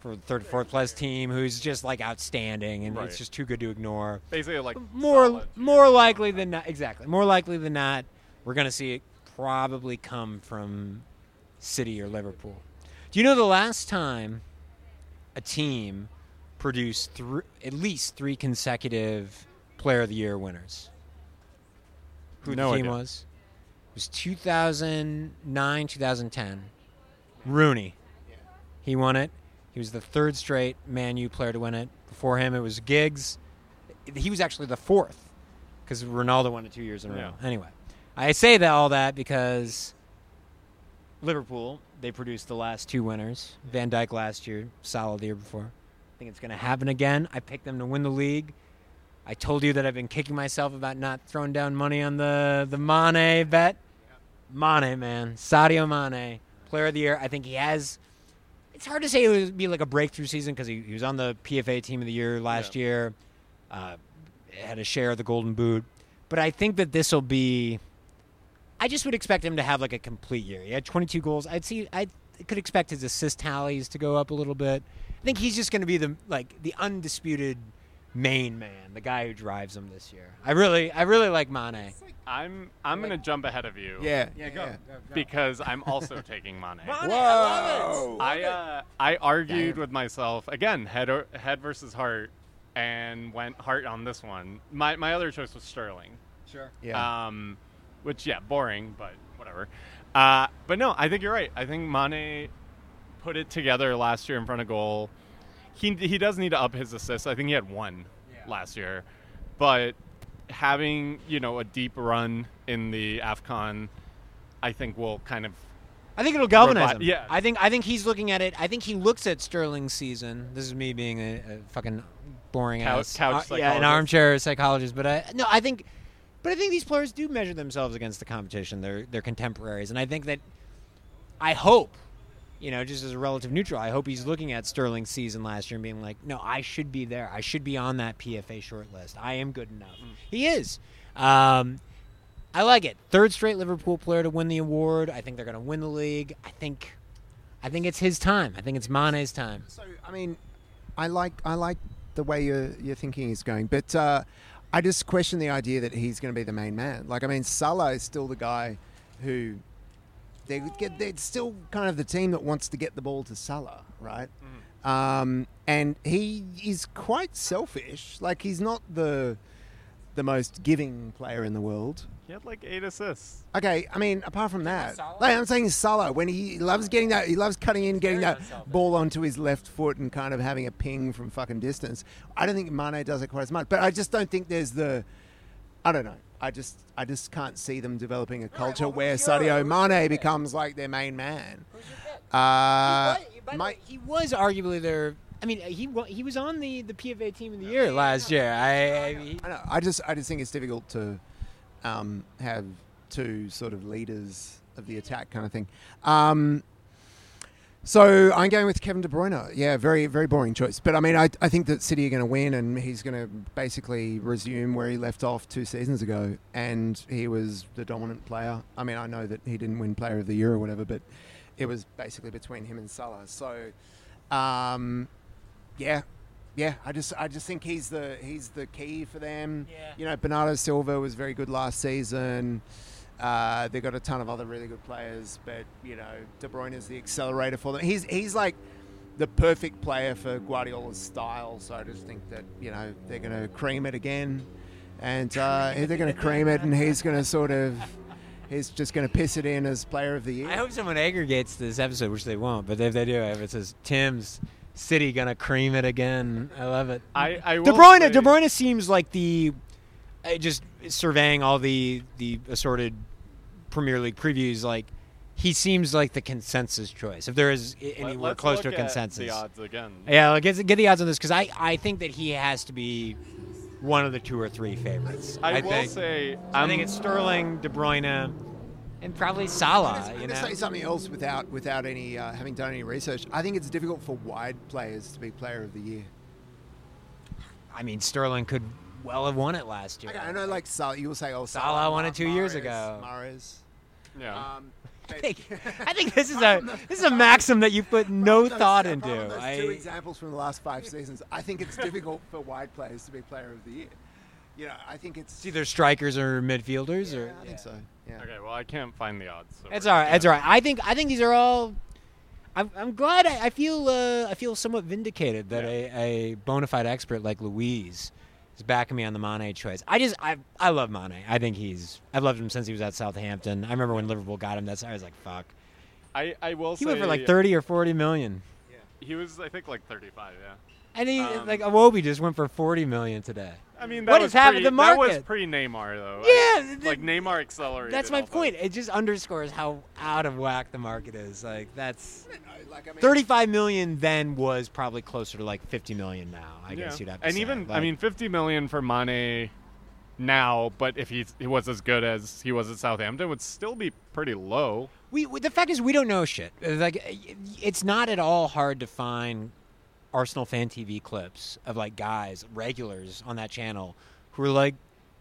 for third, fourth place team who's just like outstanding and Right. it's just too good to ignore. Basically, like More more likely than not, exactly. More likely than not, we're going to see it probably come from City or Liverpool. Do you know the last time a team produced thr at least three consecutive Player of the Year winners? Who No the team idea. was? It was 2009, 2010. Rooney. He won it. He was the third straight Man U player to win it. Before him, it was Giggs. He was actually the fourth because Ronaldo won it two years in a row. Yeah. Anyway, I say that all that because Liverpool they produced the last two winners. Van Dijk last year, Salah the year before. I think it's going to happen again. I picked them to win the league. I told you that I've been kicking myself about not throwing down money on the the Mane bet. Mane, man, Sadio Mane, Player of the Year. I think he has. It's hard to say it would be like a breakthrough season because he, he was on the PFA Team of the Year last Yeah. year. Uh, had a share of the Golden Boot, but I think that this will be. I just would expect him to have like a complete year. He had 22 goals. I'd see. I could expect his assist tallies to go up a little bit. I think he's just going to be the like the undisputed main man, the guy who drives them this year. I really, I really like Mane. I'm I'm gonna jump ahead of you. Yeah. Yeah, go. Because I'm also taking Mane. Whoa. I uh, I argued with myself again, head or, head versus heart, and went heart on this one. My my other choice was Sterling. Sure. Yeah. Um, which yeah, boring, but whatever. Uh, but no, I think you're right. I think Mane put it together last year in front of goal. He he does need to up his assists. I think he had one Yeah. last year, but having you know a deep run in the Afcon, I think will kind of I think it'll galvanize him. yeah. I think I think he's looking at it. I think he looks at Sterling's season. This is me being a, a fucking boring Couch- ass couch uh, yeah, an armchair psychologist. But I no, I think, but I think these players do measure themselves against the competition. They're they're contemporaries, and I think that I hope, you know, just as a relative neutral, I hope he's looking at Sterling's season last year and being like, no, I should be there. I should be on that PFA short list. I am good enough. He is. Um, I like it. Third straight Liverpool player to win the award. I think they're going to win the league. I think, I think it's his time. I think it's Mane's time. So I mean, I like I like the way your your thinking is going, but uh, I just question the idea that he's going to be the main man. Like I mean, Salah is still the guy who they get. They're still kind of the team that wants to get the ball to Salah, right? Um, and he is quite selfish. Like he's not the the most giving player in the world. He had like eight assists. Okay, I mean, apart from that, like I'm saying Salah when he loves getting that, he loves cutting in, getting that ball onto his left foot and kind of having a ping from fucking distance. I don't think Mane does it quite as much, but I just don't think there's the, I don't know. I just, I just can't see them developing a culture well, where Sadio who's Mane becomes like their main man. he, Uh, was, my- he was arguably their. I mean, he he was on the, the PFA team of the year last year. I, I he- I, know, I just, I just think it's difficult to um, have two sort of leaders of the attack kind of thing. Um, so I'm going with Kevin De Bruyne. Yeah, very, very boring choice. But I mean, I, I think that City are going to win, and he's going to basically resume where he left off two seasons ago, and he was the dominant player. I mean, I know that he didn't win Player of the Year or whatever, but it was basically between him and Salah. So, um, yeah, yeah. I just, I just think he's the, he's the key for them. Yeah. You know, Bernardo Silva was very good last season. Uh, they've got a ton of other really good players, but you know, De Bruyne is the accelerator for them. He's he's like the perfect player for Guardiola's style. So I just think that you know they're going to cream it again, and uh, they're going to cream it, and he's going to sort of he's just going to piss it in as player of the year. I hope someone aggregates this episode, which they won't. But if they do, if it says Tim's City gonna cream it again, I love it. I I De Bruyne, say- De Bruyne seems like the uh, just surveying all the the assorted Premier League previews. Like he seems like the consensus choice. If there is i- anywhere close to a consensus, The odds again. yeah, like, get, get the odds on this because I I think that he has to be one of the two or three favorites. I, will think. say I think it's Sterling, De Bruyne, and probably Salah. I'm gonna say something else without without any uh, having done any research. I think it's difficult for wide players to be player of the year. I mean, Sterling could well have won it last year. Okay, I know, like Salah, you will say, "Oh, Salah won it Ma- two years Mahrez, ago. Mahrez. Yeah. Um, I think, I think this is a this is a maxim that you put no those- thought into. from those I, two examples from the last five seasons. I think it's difficult for wide players to be player of the year. You know, I think it's it's either strikers or midfielders, Yeah, or I think so. Yeah. Okay, well, I can't find the odds. so It's all right. It's all right. I think I think these are all. I'm, I'm glad. I, I feel uh, I feel somewhat vindicated that Yeah. a, a bona fide expert like Luis is backing me on the Mane choice. I just I I love Mane. I think he's I've loved him since he was at Southampton. I remember when Liverpool got him. That's I was like fuck. I, I will He say went for like 30 or 40 million. Yeah. He was, I think, like 35. Yeah. And he Um, like Iwobi just went for 40 million today. I mean, that What was has happened pre, to That was market? pre Neymar though. Yeah, I- like Neymar accelerated. That's my all point. It just underscores how out of whack the market is. Like that's I don't know, like, I mean, 35 million then was probably closer to like 50 million now. I Yeah. guess you'd have to And say. even, I mean, 50 million for Mane now, but if he's, he was as good as he was at Southampton, would still be pretty low. we, we the fact is we don't know shit. Like it's not at all hard to find Arsenal fan TV clips of like guys, regulars on that channel who were like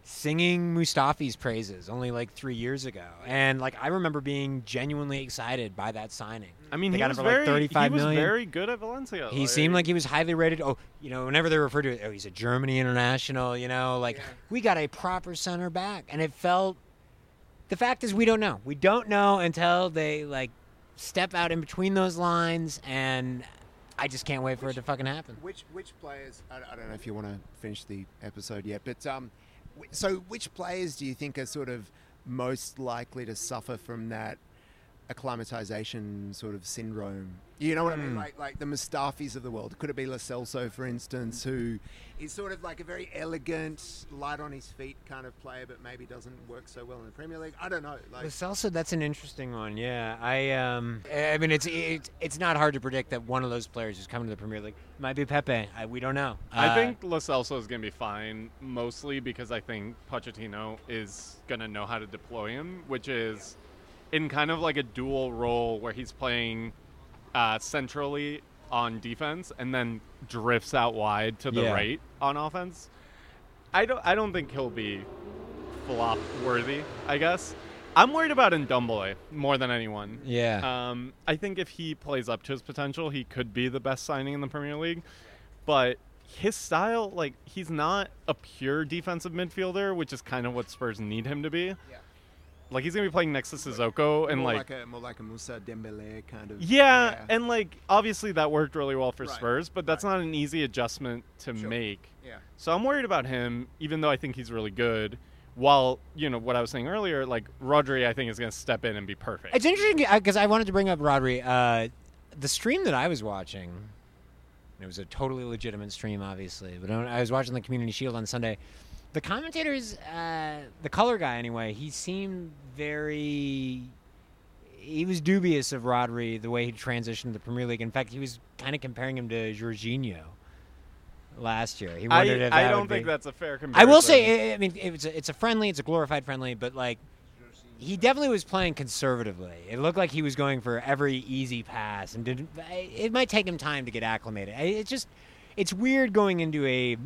singing Mustafi's praises only like 3 years ago. And like I remember being genuinely excited by that signing. I mean, They he got him was for, like, very, 35 he was million. very good at Valencia. He seemed like he was highly rated. Oh, you know, whenever they refer to it, oh, he's a Germany international. You know, like Yeah. we got a proper center back, and it felt. The fact is, we don't know. We don't know until they like step out in between those lines, and I just can't wait for it to fucking happen. Which which players? I, I don't know if you want to finish the episode yet, but um, so which players do you think are sort of most likely to suffer from that acclimatization sort of syndrome? You know what I mean? Hmm. Like like the Mustafis of the world. Could it be Lo Celso, for instance, who is sort of like a very elegant, light on his feet kind of player, but maybe doesn't work so well in the Premier League? I don't know. Like, Lo Celso, that's an interesting one. Yeah, I um, I mean, it's it's it's not hard to predict that one of those players who's coming to the Premier League might be Pepe. I, we don't know. I Uh, think Lo Celso is going to be fine, mostly because I think Pochettino is going to know how to deploy him, which is in kind of like a dual role where he's playing uh, centrally on defense and then drifts out wide to the Yeah. right on offense. I don't. I don't think he'll be flop worthy. I guess. I'm worried about Ndombele more than anyone. Yeah. Um, I think if he plays up to his potential, he could be the best signing in the Premier League. But his style, like, he's not a pure defensive midfielder, which is kind of what Spurs need him to be. Yeah. Like, he's gonna be playing next to Sissoko, and more like, like, a more like a Musa Dembele kind of. yeah, and like, obviously that worked really well for Right. Spurs, but that's Right. not an easy adjustment to Sure. make. yeah. So I'm worried about him, even though I think he's really good. While you know what I was saying earlier, like Rodri, I think is going to step in and be perfect. It's interesting because I wanted to bring up Rodri. Uh, the stream that I was watching, it was a totally legitimate stream, obviously, but I was watching the Community Shield on Sunday. The commentators, uh, the color guy anyway, he seemed very. He was dubious of Rodri the way he transitioned to the Premier League. In fact, he was kind of comparing him to Jorginho last year. He I, wondered if I don't think be- that's a fair comparison. I will say, I I mean, it's a, it's a friendly, it's a glorified friendly, but like, he definitely was playing conservatively. It looked like he was going for every easy pass, and didn't. It might take him time to get acclimated. It's just, it's weird going into a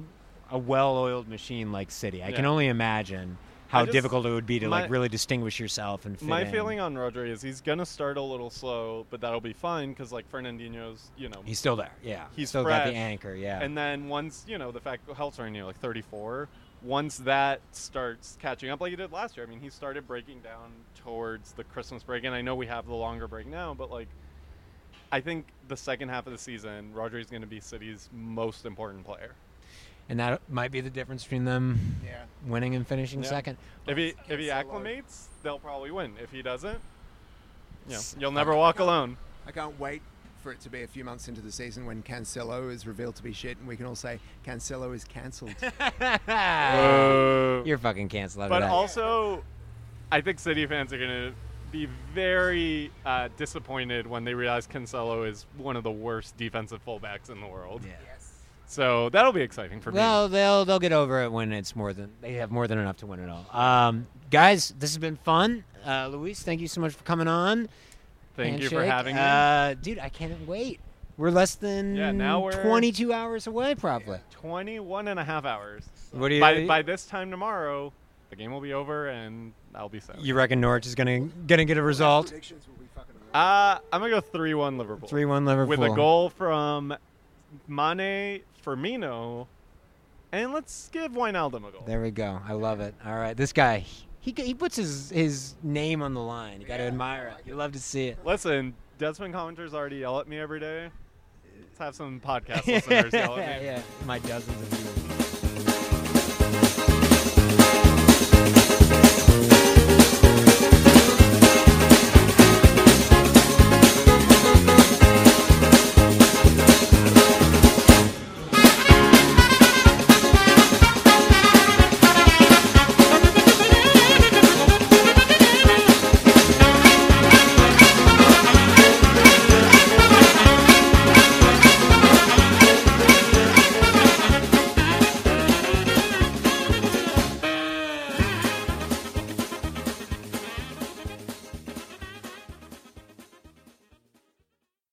a well-oiled machine like City. I can only imagine how just- difficult it would be to my- like really distinguish yourself and fit My in. feeling on Rodri is he's gonna start a little slow, but that'll be fine because like Fernandinho's, you know, He's still there. Yeah, He's still got the anchor. Yeah, and then once you know the fact running you know, like 34, once that starts catching up like he did last year. I mean, he started breaking down towards the Christmas break, and I know we have the longer break now, but like. I think the second half of the season, Rodri is going to be City's most important player. And that might be the difference between them Yeah. winning and finishing Yeah. second. If he if he Cancelo. acclimates, they'll probably win. If he doesn't, yeah, you'll never walk alone. I can't wait for it to be a few months into the season when Cancelo is revealed to be shit, and we can all say Cancelo is cancelled. Uh, You're fucking canceled but that. also, I think City fans are gonna be very uh, disappointed when they realize Cancelo is one of the worst defensive fullbacks in the world. Yeah. So that'll be exciting for me. Well, they'll they'll get over it when it's more than they have more than enough to win it all. Um, guys, this has been fun. Uh, Luis, thank you so much for coming on. Thank you for having me. Uh, dude, I can't wait. We're less than Yeah, now we're- 22 hours away, probably. 21 and a half hours. What do you? By, by this time tomorrow, the game will be over and I'll be set. you reckon Norwich is gonna gonna get a result? Predictions will be fucking amazing. Uh, I'm going to go 3 1 Liverpool. Three one Liverpool With a goal from Mane, Firmino, and let's give Wijnaldum a goal. There we go. I love it. All right, this guy. He, he puts his, his name on the line. You got to admire it. You love to see it. Listen, Deadspin commenters already yell at me every day. Let's have some podcast listeners yell at me. yeah, my dozens of viewers.